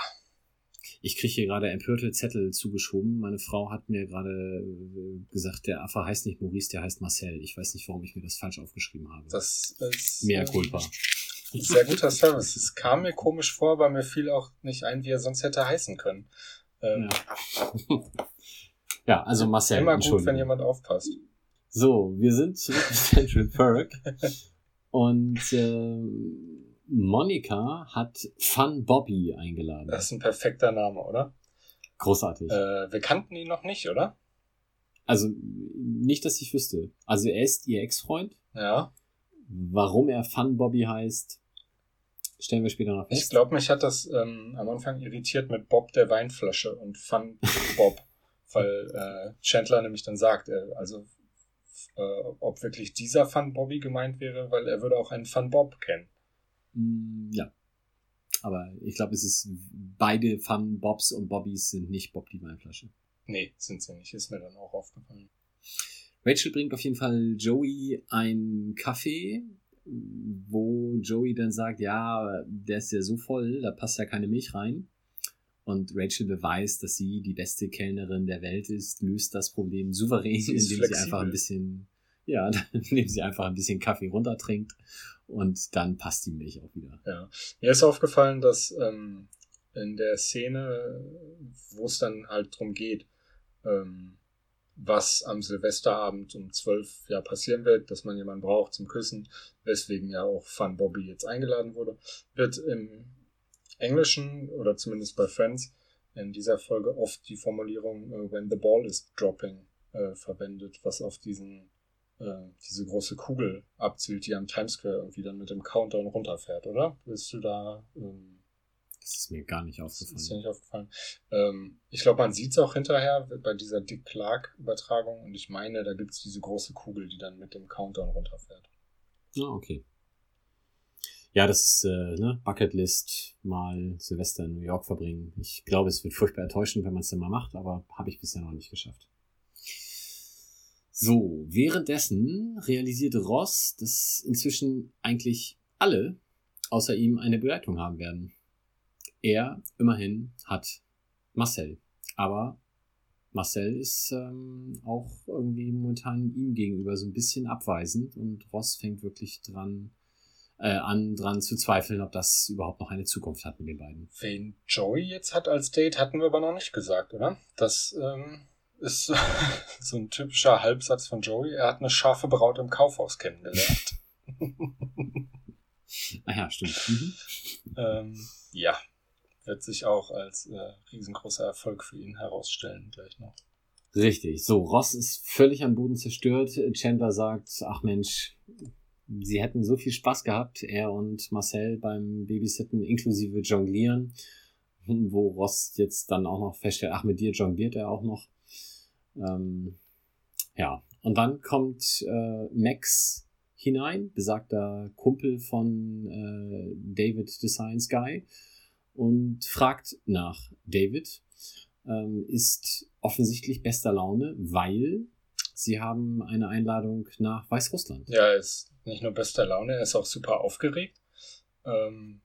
Ich kriege hier gerade empörte Zettel zugeschoben. Meine Frau hat mir gerade äh, gesagt, der Affe heißt nicht Maurice, der heißt Marcel. Ich weiß nicht, warum ich mir das falsch aufgeschrieben habe. Das ist. Mehr Culpa. Sehr guter Service. Es kam mir komisch vor, aber mir fiel auch nicht ein, wie er sonst hätte heißen können. Ähm, ja. ja, also Marcel. Immer gut, wenn jemand aufpasst. So, wir sind zurück in Central Park. und äh, Monika hat Fun Bobby eingeladen. Das ist ein perfekter Name, oder? Großartig. Äh, wir kannten ihn noch nicht, oder? Also, nicht, dass ich wüsste. Also, er ist ihr Ex-Freund. Ja. Warum er Fun Bobby heißt, stellen wir später noch fest. Ich glaube, mich hat das ähm, am Anfang irritiert mit Bob der Weinflasche und Fun Bob, weil äh, Chandler nämlich dann sagt, äh, also äh, ob wirklich dieser Fun Bobby gemeint wäre, weil er würde auch einen Fun Bob kennen. Mm, ja. Aber ich glaube, es ist beide Fun Bobs und Bobbys sind nicht Bob die Weinflasche. Nee, sind sie nicht. Ist mir dann auch aufgefallen. Rachel bringt auf jeden Fall Joey einen Kaffee, wo Joey dann sagt, ja, der ist ja so voll, da passt ja keine Milch rein. Und Rachel beweist, dass sie die beste Kellnerin der Welt ist, löst das Problem souverän, indem flexibel. sie einfach ein bisschen, ja, indem sie einfach ein bisschen Kaffee runtertrinkt und dann passt die Milch auch wieder. Ja, mir ist aufgefallen, dass ähm, in der Szene, wo es dann halt drum geht, ähm, was am Silvesterabend um zwölf ja passieren wird, dass man jemanden braucht zum Küssen, weswegen ja auch Fun Bobby jetzt eingeladen wurde, wird im Englischen oder zumindest bei Friends in dieser Folge oft die Formulierung uh, When the ball is dropping äh, verwendet, was auf diesen äh, diese große Kugel abzielt, die am Times Square irgendwie dann mit dem Countdown runterfährt, oder? Willst du da ähm, das ist mir gar nicht aufgefallen. Das ist mir nicht aufgefallen. Ähm, ich glaube, man sieht es auch hinterher bei dieser Dick Clark-Übertragung und ich meine, da gibt es diese große Kugel, die dann mit dem Countdown runterfährt. Ah, okay. Ja, das ist äh, ne, Bucketlist mal Silvester in New York verbringen. Ich glaube, es wird furchtbar enttäuschend, wenn man es dann mal macht, aber habe ich bisher noch nicht geschafft. So, währenddessen realisierte Ross, dass inzwischen eigentlich alle außer ihm eine Begleitung haben werden. Er immerhin hat Marcel. Aber Marcel ist ähm, auch irgendwie momentan ihm gegenüber so ein bisschen abweisend und Ross fängt wirklich dran äh, an, dran zu zweifeln, ob das überhaupt noch eine Zukunft hat mit den beiden. Wen Joey jetzt hat als Date, hatten wir aber noch nicht gesagt, oder? Das ähm, ist so ein typischer Halbsatz von Joey. Er hat eine scharfe Braut im Kaufhaus kennengelernt. ah ja, stimmt. Mhm. ähm, ja, wird sich auch als äh, riesengroßer Erfolg für ihn herausstellen gleich noch. Richtig. So, Ross ist völlig am Boden zerstört. Chandler sagt, ach Mensch, sie hätten so viel Spaß gehabt, er und Marcel beim Babysitten inklusive Jonglieren, wo Ross jetzt dann auch noch feststellt, ach, mit dir jongliert er auch noch. Ähm, ja, und dann kommt äh, Max hinein, besagter Kumpel von äh, David the Science Guy und fragt nach David, ähm, ist offensichtlich bester Laune, weil sie haben eine Einladung nach Weißrussland. Ja, er ist nicht nur bester Laune, er ist auch super aufgeregt. Ähm,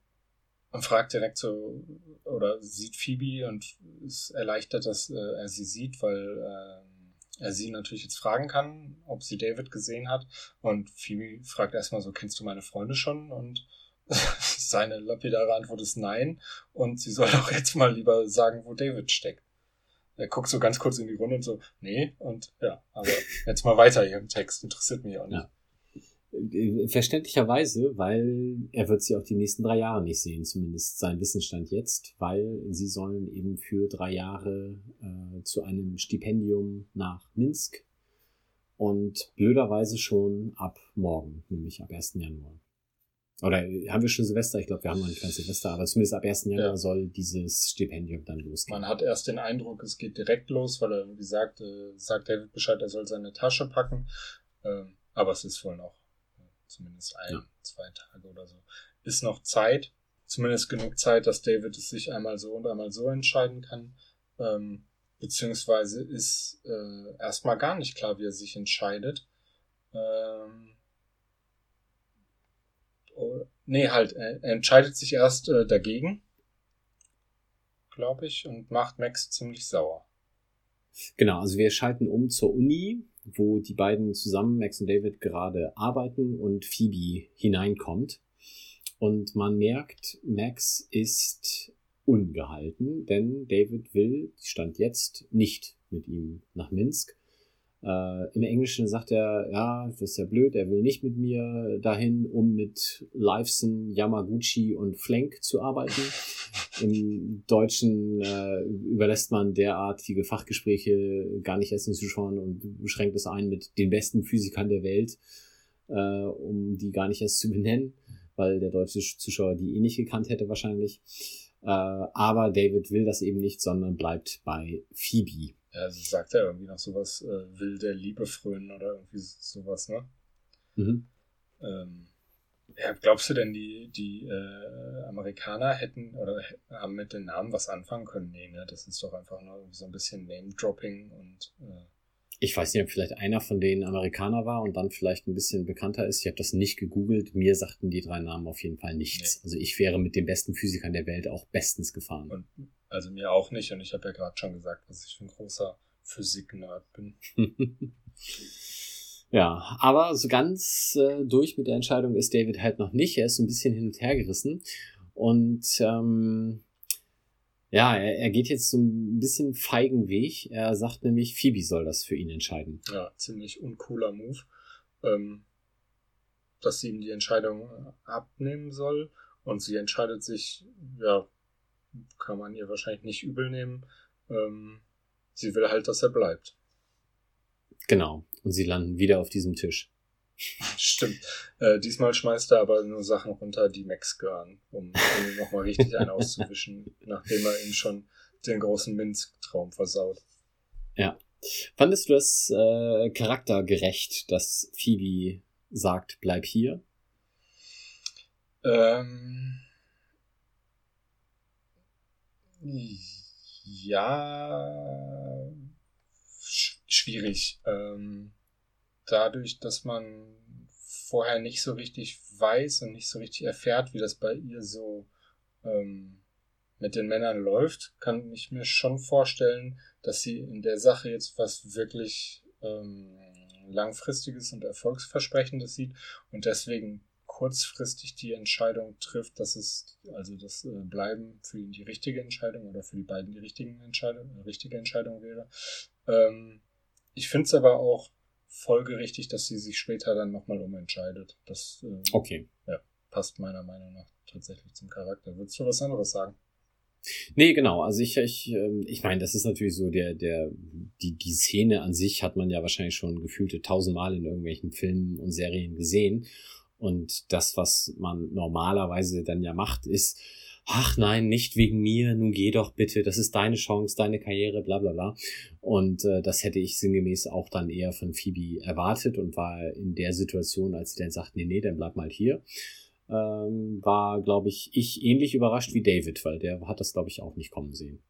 und fragt direkt so, oder sieht Phoebe und ist erleichtert, dass äh, er sie sieht, weil äh, er sie natürlich jetzt fragen kann, ob sie David gesehen hat. Und Phoebe fragt erstmal so, kennst du meine Freunde schon? Und seine lapidare Antwort ist nein. Und sie soll auch jetzt mal lieber sagen, wo David steckt. Er guckt so ganz kurz in die Runde und so, nee, und ja, aber jetzt mal weiter hier im Text, interessiert mich auch nicht. Ja. Verständlicherweise, weil er wird sie auch die nächsten drei Jahre nicht sehen, zumindest sein Wissensstand jetzt, weil sie sollen eben für drei Jahre äh, zu einem Stipendium nach Minsk und blöderweise schon ab morgen, nämlich ab 1. Januar. Oder haben wir schon Silvester? Ich glaube, wir haben noch nicht ganz Silvester, aber zumindest ab 1. Januar Ja. soll dieses Stipendium dann losgehen. Man hat erst den Eindruck, es geht direkt los, weil er, wie gesagt, äh, sagt David Bescheid, er soll seine Tasche packen. Ähm, aber es ist wohl noch äh, zumindest ein, Ja. zwei Tage oder so. Ist noch Zeit, zumindest genug Zeit, dass David es sich einmal so und einmal so entscheiden kann. Ähm, beziehungsweise ist äh, erstmal gar nicht klar, wie er sich entscheidet. Ähm, oh, nee, halt, er, er entscheidet sich erst äh, dagegen glaube ich, und macht Max ziemlich sauer. Genau, also wir schalten um zur Uni, wo die beiden zusammen, Max und David, gerade arbeiten und Phoebe hineinkommt. Und man merkt, Max ist ungehalten, denn David will, stand jetzt, nicht mit ihm nach Minsk. Äh, Im Englischen sagt er, ja, das ist ja blöd, er will nicht mit mir dahin, um mit Liveson, Yamaguchi und Flank zu arbeiten. Im Deutschen äh, überlässt man derartige Fachgespräche gar nicht erst den Zuschauern und beschränkt es ein mit den besten Physikern der Welt, äh, um die gar nicht erst zu benennen, weil der deutsche Zuschauer die eh nicht gekannt hätte wahrscheinlich. Äh, aber David will das eben nicht, sondern bleibt bei Phoebe. Ja, also sagt er irgendwie noch sowas, äh, will der Liebe frönen oder irgendwie sowas, ne? Mhm. Ähm, ja, glaubst du denn, die, die äh, Amerikaner hätten oder haben mit den Namen was anfangen können? Nee, ne? Das ist doch einfach nur so ein bisschen Name-Dropping und äh, Ich weiß nicht, ob vielleicht einer von denen Amerikaner war und dann vielleicht ein bisschen bekannter ist. Ich habe das nicht gegoogelt. Mir sagten die drei Namen auf jeden Fall nichts. Also ich wäre mit den besten Physikern der Welt auch bestens gefahren. und also mir auch nicht. Und ich habe ja gerade schon gesagt, dass ich ein großer Physik-Nerd bin. Ja, aber so ganz äh, durch mit der Entscheidung ist David halt noch nicht. Er ist so ein bisschen hin und her gerissen. Und ähm, ja, er, er geht jetzt so ein bisschen feigen Weg. Er sagt nämlich, Phoebe soll das für ihn entscheiden. Ja, ziemlich uncooler Move. Ähm, dass sie ihm die Entscheidung äh, abnehmen soll. Und sie entscheidet sich, ja, kann man ihr wahrscheinlich nicht übel nehmen. Ähm, sie will halt, dass er bleibt. Genau. Und sie landen wieder auf diesem Tisch. Stimmt. Äh, diesmal schmeißt er aber nur Sachen runter, die Max gehören, um nochmal richtig einen auszuwischen, nachdem er ihm schon den großen Minsk-Traum versaut. Fandest du das äh, charaktergerecht, dass Phoebe sagt, bleib hier? Ähm, ja, sch schwierig. Ähm, dadurch, dass man vorher nicht so richtig weiß und nicht so richtig erfährt, wie das bei ihr so ähm, mit den Männern läuft, kann ich mir schon vorstellen, dass sie in der Sache jetzt was wirklich ähm, langfristiges und erfolgsversprechendes sieht und deswegen kurzfristig die Entscheidung trifft, dass es also das äh, Bleiben für ihn die richtige Entscheidung oder für die beiden die richtigen Entscheidung, äh, richtige Entscheidung wäre. Ähm, ich finde es aber auch folgerichtig, dass sie sich später dann nochmal umentscheidet. Das äh, Okay. passt meiner Meinung nach tatsächlich zum Charakter. Würdest du was anderes sagen? Nee, genau. Also ich, ich, ähm, ich meine, das ist natürlich so der, der, die, die Szene an sich hat man ja wahrscheinlich schon gefühlte tausendmal in irgendwelchen Filmen und Serien gesehen. Und das, was man normalerweise dann ja macht, ist, ach nein, nicht wegen mir, nun geh doch bitte, das ist deine Chance, deine Karriere, bla bla bla. Und äh, das hätte ich sinngemäß auch dann eher von Phoebe erwartet und war in der Situation, als sie dann sagt, nee, nee, dann bleib mal hier, ähm, war, glaube ich, ich ähnlich überrascht wie David, weil der hat das, glaube ich, auch nicht kommen sehen.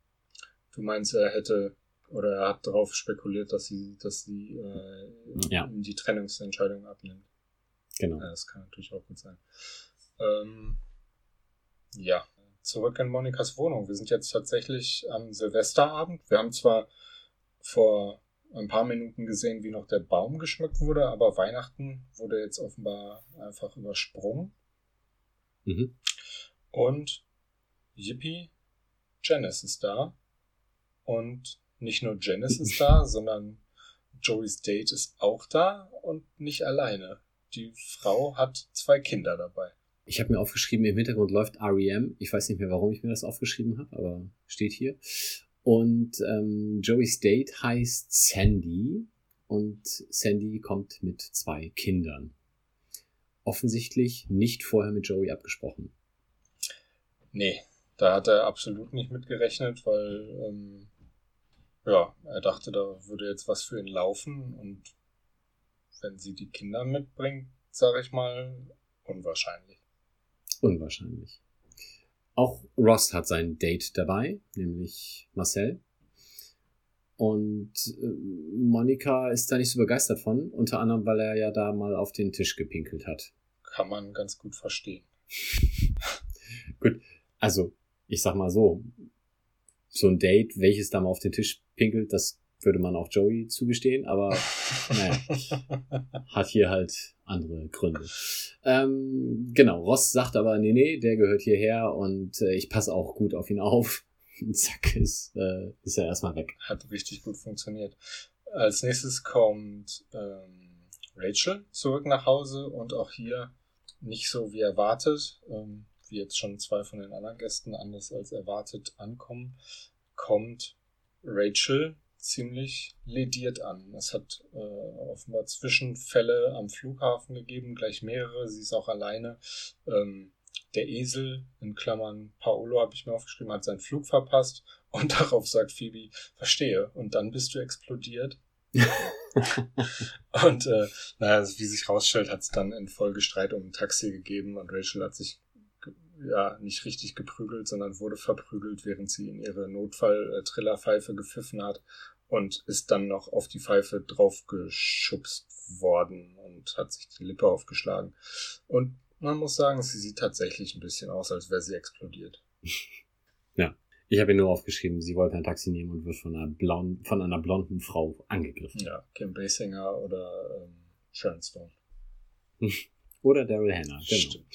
Du meinst, er hätte oder er hat darauf spekuliert, dass sie, dass sie äh, Ja. die Trennungsentscheidung abnimmt. Genau. Ja, das kann natürlich auch gut sein. Ähm, ja, zurück in Monikas Wohnung. Wir sind jetzt tatsächlich am Silvesterabend. Wir haben zwar vor ein paar Minuten gesehen, wie noch der Baum geschmückt wurde, aber Weihnachten wurde jetzt offenbar einfach übersprungen. Mhm. Und Yippie, Janice ist da. Und nicht nur Janice ist da, sondern Joey's Date ist auch da und nicht alleine. Die Frau hat zwei Kinder dabei. Ich habe mir aufgeschrieben, im Hintergrund läuft REM. Ich weiß nicht mehr, warum ich mir das aufgeschrieben habe, aber steht hier. Und ähm, Joey's Date heißt Sandy und Sandy kommt mit zwei Kindern. offensichtlich nicht vorher mit Joey abgesprochen. Nee, da hat er absolut nicht mitgerechnet, weil ähm, ja, er dachte, da würde jetzt was für ihn laufen und wenn sie die Kinder mitbringt, sage ich mal, unwahrscheinlich. Unwahrscheinlich. Auch Ross hat sein Date dabei, nämlich Marcel. Und äh, Monika ist da nicht so begeistert von, unter anderem, weil er ja da mal auf den Tisch gepinkelt hat. Kann man ganz gut verstehen. gut, also ich sag mal so, so ein Date, welches da mal auf den Tisch pinkelt, das würde man auch Joey zugestehen, aber naja, hat hier halt andere Gründe. Ähm, genau, Ross sagt aber, nee, nee, der gehört hierher und äh, ich passe auch gut auf ihn auf. Zack, ist, äh, ist er erstmal weg. Hat richtig gut funktioniert. Als nächstes kommt ähm, Rachel zurück nach Hause und auch hier nicht so wie erwartet, ähm, wie jetzt schon zwei von den anderen Gästen anders als erwartet ankommen, kommt Rachel ziemlich lediert an. Es hat äh, offenbar Zwischenfälle am Flughafen gegeben, gleich mehrere. Sie ist auch alleine. Ähm, der Esel, in Klammern Paolo habe ich mir aufgeschrieben, hat seinen Flug verpasst und darauf sagt Phoebe, verstehe. Und dann bist du explodiert. und äh, naja, wie sich rausstellt, hat es dann in Folge Streit um ein Taxi gegeben und Rachel hat sich ja nicht richtig geprügelt, sondern wurde verprügelt, während sie in ihre Notfall-Trillerpfeife gepfiffen hat und ist dann noch auf die Pfeife draufgeschubst worden und hat sich die Lippe aufgeschlagen. Und man muss sagen, sie sieht tatsächlich ein bisschen aus, als wäre sie explodiert. Ja. Ich habe ihr nur aufgeschrieben, sie wollte ein Taxi nehmen und wird von einer, blond, von einer blonden Frau angegriffen. Ja, Kim Basinger oder ähm, Sharon Stone. oder Daryl Hannah, genau. Stimmt.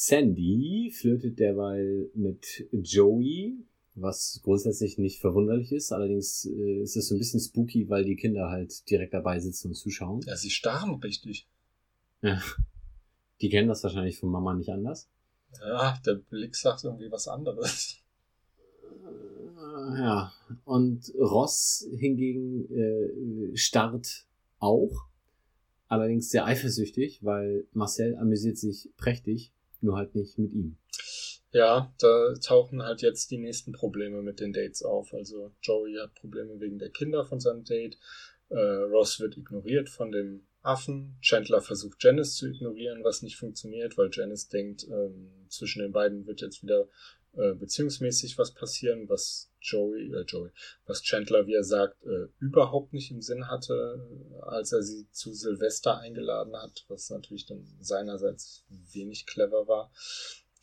Sandy flirtet derweil mit Joey, was grundsätzlich nicht verwunderlich ist. Allerdings äh, ist es so ein bisschen spooky, weil die Kinder halt direkt dabei sitzen und zuschauen. Ja, sie starren richtig. Ja. Die kennen das wahrscheinlich von Mama nicht anders. Ja, der Blick sagt irgendwie was anderes. Äh, ja, und Ross hingegen äh, starrt auch, allerdings sehr eifersüchtig, weil Marcel amüsiert sich prächtig, nur halt nicht mit ihm. Ja, da tauchen halt jetzt die nächsten Probleme mit den Dates auf. Also Joey hat Probleme wegen der Kinder von seinem Date. Äh, Ross wird ignoriert von dem Affen. Chandler versucht Janice zu ignorieren, was nicht funktioniert, weil Janice denkt, ähm, zwischen den beiden wird jetzt wieder äh, beziehungsmäßig was passieren, was Joey, äh, Joey, was Chandler, wie er sagt, äh, überhaupt nicht im Sinn hatte, als er sie zu Silvester eingeladen hat, was natürlich dann seinerseits wenig clever war.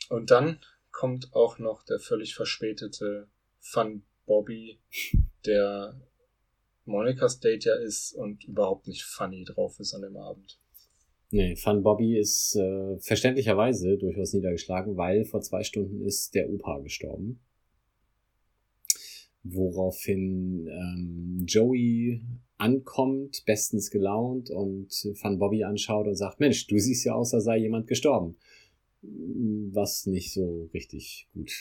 Und dann kommt auch noch der völlig verspätete Fun Bobby, der Monikas Date ja ist und überhaupt nicht funny drauf ist an dem Abend. Nee, Fun Bobby ist äh, verständlicherweise durchaus niedergeschlagen, weil vor zwei Stunden ist der Opa gestorben. Woraufhin ähm, Joey ankommt, bestens gelaunt und Fun Bobby anschaut und sagt, Mensch, du siehst ja aus, als sei jemand gestorben was nicht so richtig gut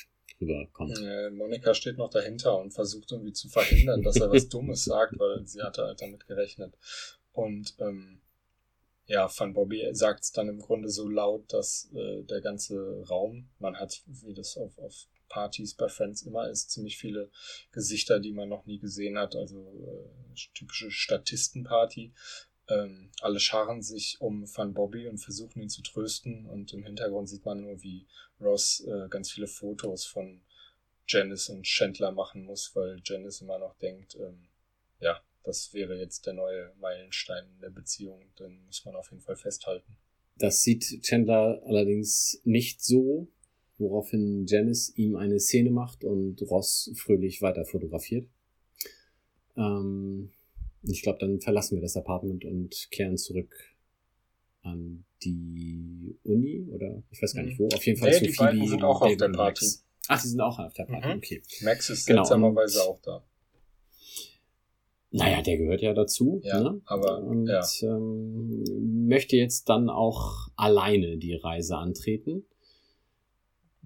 rüberkommt. Äh, Monika steht noch dahinter und versucht irgendwie zu verhindern, dass er was Dummes sagt, weil sie hatte halt damit gerechnet. Und ähm, ja, Van Bobby sagt es dann im Grunde so laut, dass äh, der ganze Raum, man hat, wie das auf, auf Partys bei Friends immer ist, ziemlich viele Gesichter, die man noch nie gesehen hat, also äh, typische Statistenparty. Ähm, alle scharen sich um Van Bobby und versuchen ihn zu trösten und im Hintergrund sieht man nur, wie Ross äh, ganz viele Fotos von Janice und Chandler machen muss, weil Janice immer noch denkt, ähm, ja, das wäre jetzt der neue Meilenstein in der Beziehung, den muss man auf jeden Fall festhalten. Das sieht Chandler allerdings nicht so, woraufhin Janice ihm eine Szene macht und Ross fröhlich weiter fotografiert. Ähm, ich glaube, dann verlassen wir das Apartment und kehren zurück an die Uni oder ich weiß gar nicht wo. Auf jeden Fall nee, zu die beiden sind auch auf der Party. Max. Ach, die sind auch auf der Party, mhm. okay. Max ist genau, seltsamerweise auch da. Naja, der gehört ja dazu. Ja, ne? aber und ja. ähm, möchte jetzt dann auch alleine die Reise antreten.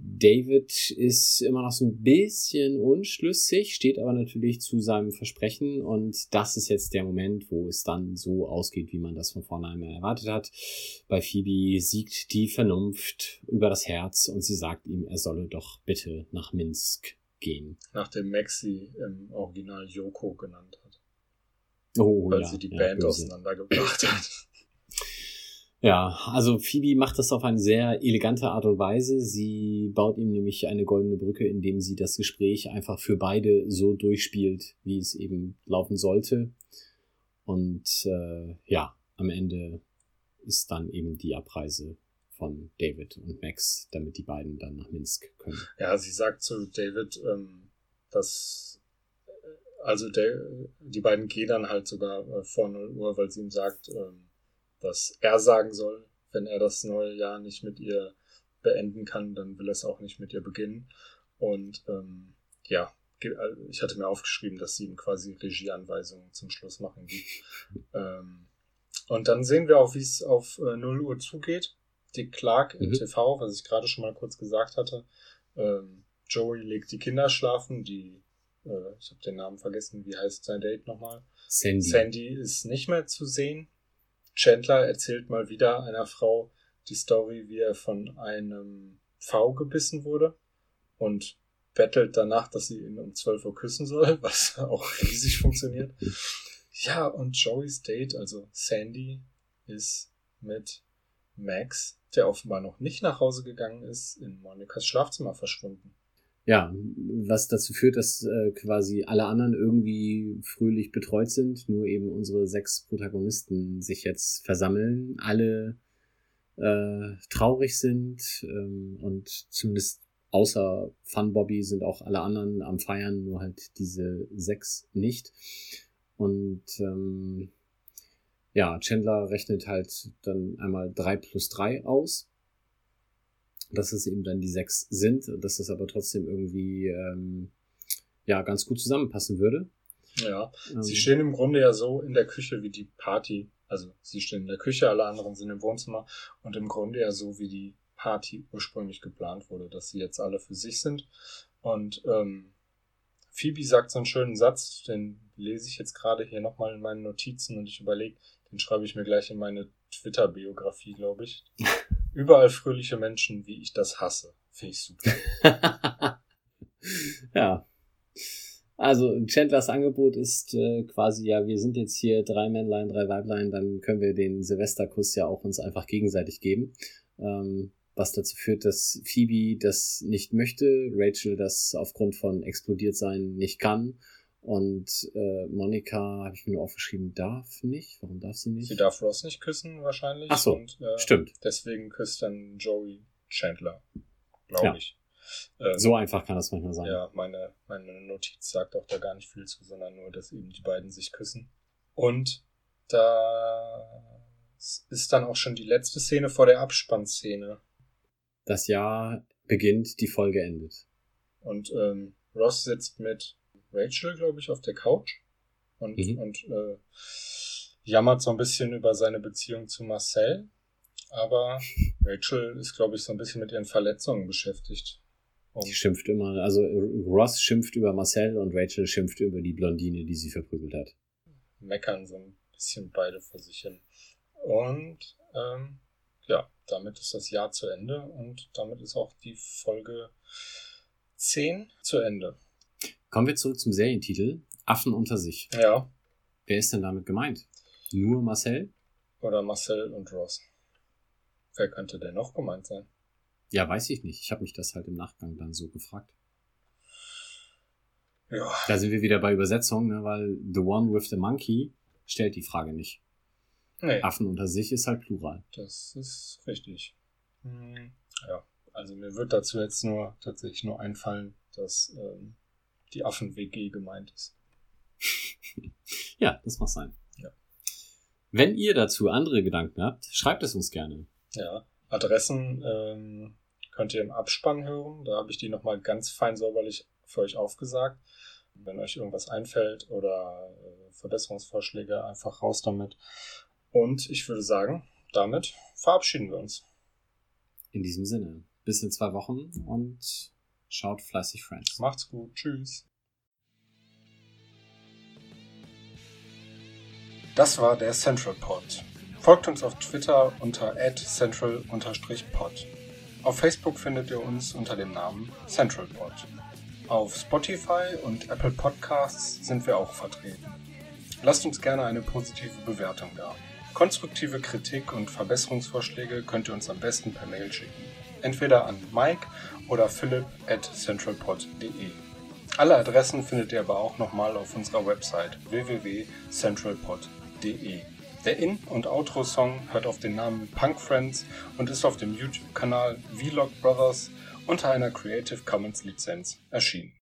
David ist immer noch so ein bisschen unschlüssig, steht aber natürlich zu seinem Versprechen und das ist jetzt der Moment, wo es dann so ausgeht, wie man das von vornherein erwartet hat. Bei Phoebe siegt die Vernunft über das Herz und sie sagt ihm, er solle doch bitte nach Minsk gehen. Nachdem Maxi im Original Yoko genannt hat. Oh, weil ja, sie die ja, Band böse. auseinandergebracht hat. Ja, also Phoebe macht das auf eine sehr elegante Art und Weise. Sie baut ihm nämlich eine goldene Brücke, indem sie das Gespräch einfach für beide so durchspielt, wie es eben laufen sollte. Und äh, ja, am Ende ist dann eben die Abreise von David und Max, damit die beiden dann nach Minsk können. Ja, sie sagt zu David, ähm, dass also der, die beiden gehen dann halt sogar äh, vor 0 Uhr, weil sie ihm sagt, ähm, dass er sagen soll, wenn er das neue Jahr nicht mit ihr beenden kann, dann will er es auch nicht mit ihr beginnen. Und ähm, ja, äh, ich hatte mir aufgeschrieben, dass sie ihm quasi Regieanweisungen zum Schluss machen gibt. ähm, und dann sehen wir auch, wie es auf äh, 0 Uhr zugeht. Die Clark im Mhm. TV, was ich gerade schon mal kurz gesagt hatte. Ähm, Joey legt die Kinder schlafen, die, äh, ich habe den Namen vergessen, wie heißt sein Date nochmal? Sandy. Sandy ist nicht mehr zu sehen. Chandler erzählt mal wieder einer Frau die Story, wie er von einem V gebissen wurde und bettelt danach, dass sie ihn um 12 Uhr küssen soll, was auch riesig funktioniert. Ja, und Joeys Date, also Sandy, ist mit Max, der offenbar noch nicht nach Hause gegangen ist, in Monikas Schlafzimmer verschwunden. Ja, was dazu führt, dass äh, quasi alle anderen irgendwie fröhlich betreut sind, nur eben unsere sechs Protagonisten sich jetzt versammeln, alle äh, traurig sind ähm, und zumindest außer Fun Bobby sind auch alle anderen am Feiern, nur halt diese sechs nicht. Und ähm, ja, Chandler rechnet halt dann einmal drei plus drei aus dass es eben dann die sechs sind, dass es aber trotzdem irgendwie ähm, ja ganz gut zusammenpassen würde. Ja, Ähm, Sie stehen im Grunde ja so in der Küche wie die Party. Also sie stehen in der Küche, alle anderen sind im Wohnzimmer und im Grunde ja so wie die Party ursprünglich geplant wurde, dass sie jetzt alle für sich sind. Und ähm, Phoebe sagt so einen schönen Satz, den lese ich jetzt gerade hier nochmal in meinen Notizen und ich überlege, den schreibe ich mir gleich in meine Twitter-Biografie, glaube ich. Überall fröhliche Menschen, wie ich das hasse. Finde ich super. ja. Also Chandlers Angebot ist äh, quasi, ja, wir sind jetzt hier drei Männlein, drei Weiblein, dann können wir den Silvesterkuss ja auch uns einfach gegenseitig geben. Ähm, was dazu führt, dass Phoebe das nicht möchte, Rachel das aufgrund von explodiert sein nicht kann und äh, Monika, habe ich mir nur aufgeschrieben, darf nicht. Warum darf sie nicht? Sie darf Ross nicht küssen, wahrscheinlich. Ach so, und, äh, Stimmt. Deswegen küsst dann Joey Chandler, glaube Ja. ich. Ähm, So einfach kann das manchmal sein. Ja, meine, meine Notiz sagt auch da gar nicht viel zu, sondern nur, dass eben die beiden sich küssen. Und da ist dann auch schon die letzte Szene vor der Abspannszene. Das Jahr beginnt, die Folge endet. Und ähm, Ross sitzt mit Rachel, glaube ich, auf der Couch und, Mhm. und äh, jammert so ein bisschen über seine Beziehung zu Marcel. Aber Rachel ist, glaube ich, so ein bisschen mit ihren Verletzungen beschäftigt. Und Die schimpft immer, also Ross schimpft über Marcel und Rachel schimpft über die Blondine, die sie verprügelt hat. meckern so ein bisschen beide vor sich hin. Und ähm, ja, damit ist das Jahr zu Ende und damit ist auch die Folge 10 zu Ende. Kommen wir zurück zum Serientitel. Affen unter sich. Ja, Wer ist denn damit gemeint? Nur Marcel? oder Marcel und Ross. Wer könnte denn noch gemeint sein? Ja, weiß ich nicht. Ich habe mich das halt im Nachgang dann so gefragt. Ja, Da sind wir wieder bei Übersetzung, ne, weil The One with the Monkey stellt die Frage nicht. nee, Affen unter sich ist halt Plural. das ist richtig. Hm, ja, also mir wird dazu jetzt nur tatsächlich nur einfallen, dass ähm, die Affen-WG gemeint ist. Ja, das mag sein. Ja. Wenn ihr dazu andere Gedanken habt, schreibt es uns gerne. Ja, Adressen ähm, könnt ihr im Abspann hören. Da habe ich die nochmal ganz fein säuberlich für euch aufgesagt. Wenn euch irgendwas einfällt oder äh, Verbesserungsvorschläge, einfach raus damit. Und ich würde sagen, damit verabschieden wir uns. In diesem Sinne. bis in zwei Wochen und schaut fleißig Friends. Macht's gut. Tschüss. Das war der Central Pod. Folgt uns auf Twitter unter central-pod. Auf Facebook findet ihr uns unter dem Namen CentralPod. Auf Spotify und Apple Podcasts sind wir auch vertreten. Lasst uns gerne eine positive Bewertung da. Konstruktive Kritik und Verbesserungsvorschläge könnt ihr uns am besten per Mail schicken. Entweder an Mike oder philipp at centralpod.de. Alle Adressen findet ihr aber auch nochmal auf unserer Website www.centralpod.de. Der In- und Outro-Song hört auf den Namen Punk Friends und ist auf dem YouTube-Kanal Vlog Brothers unter einer Creative Commons Lizenz erschienen.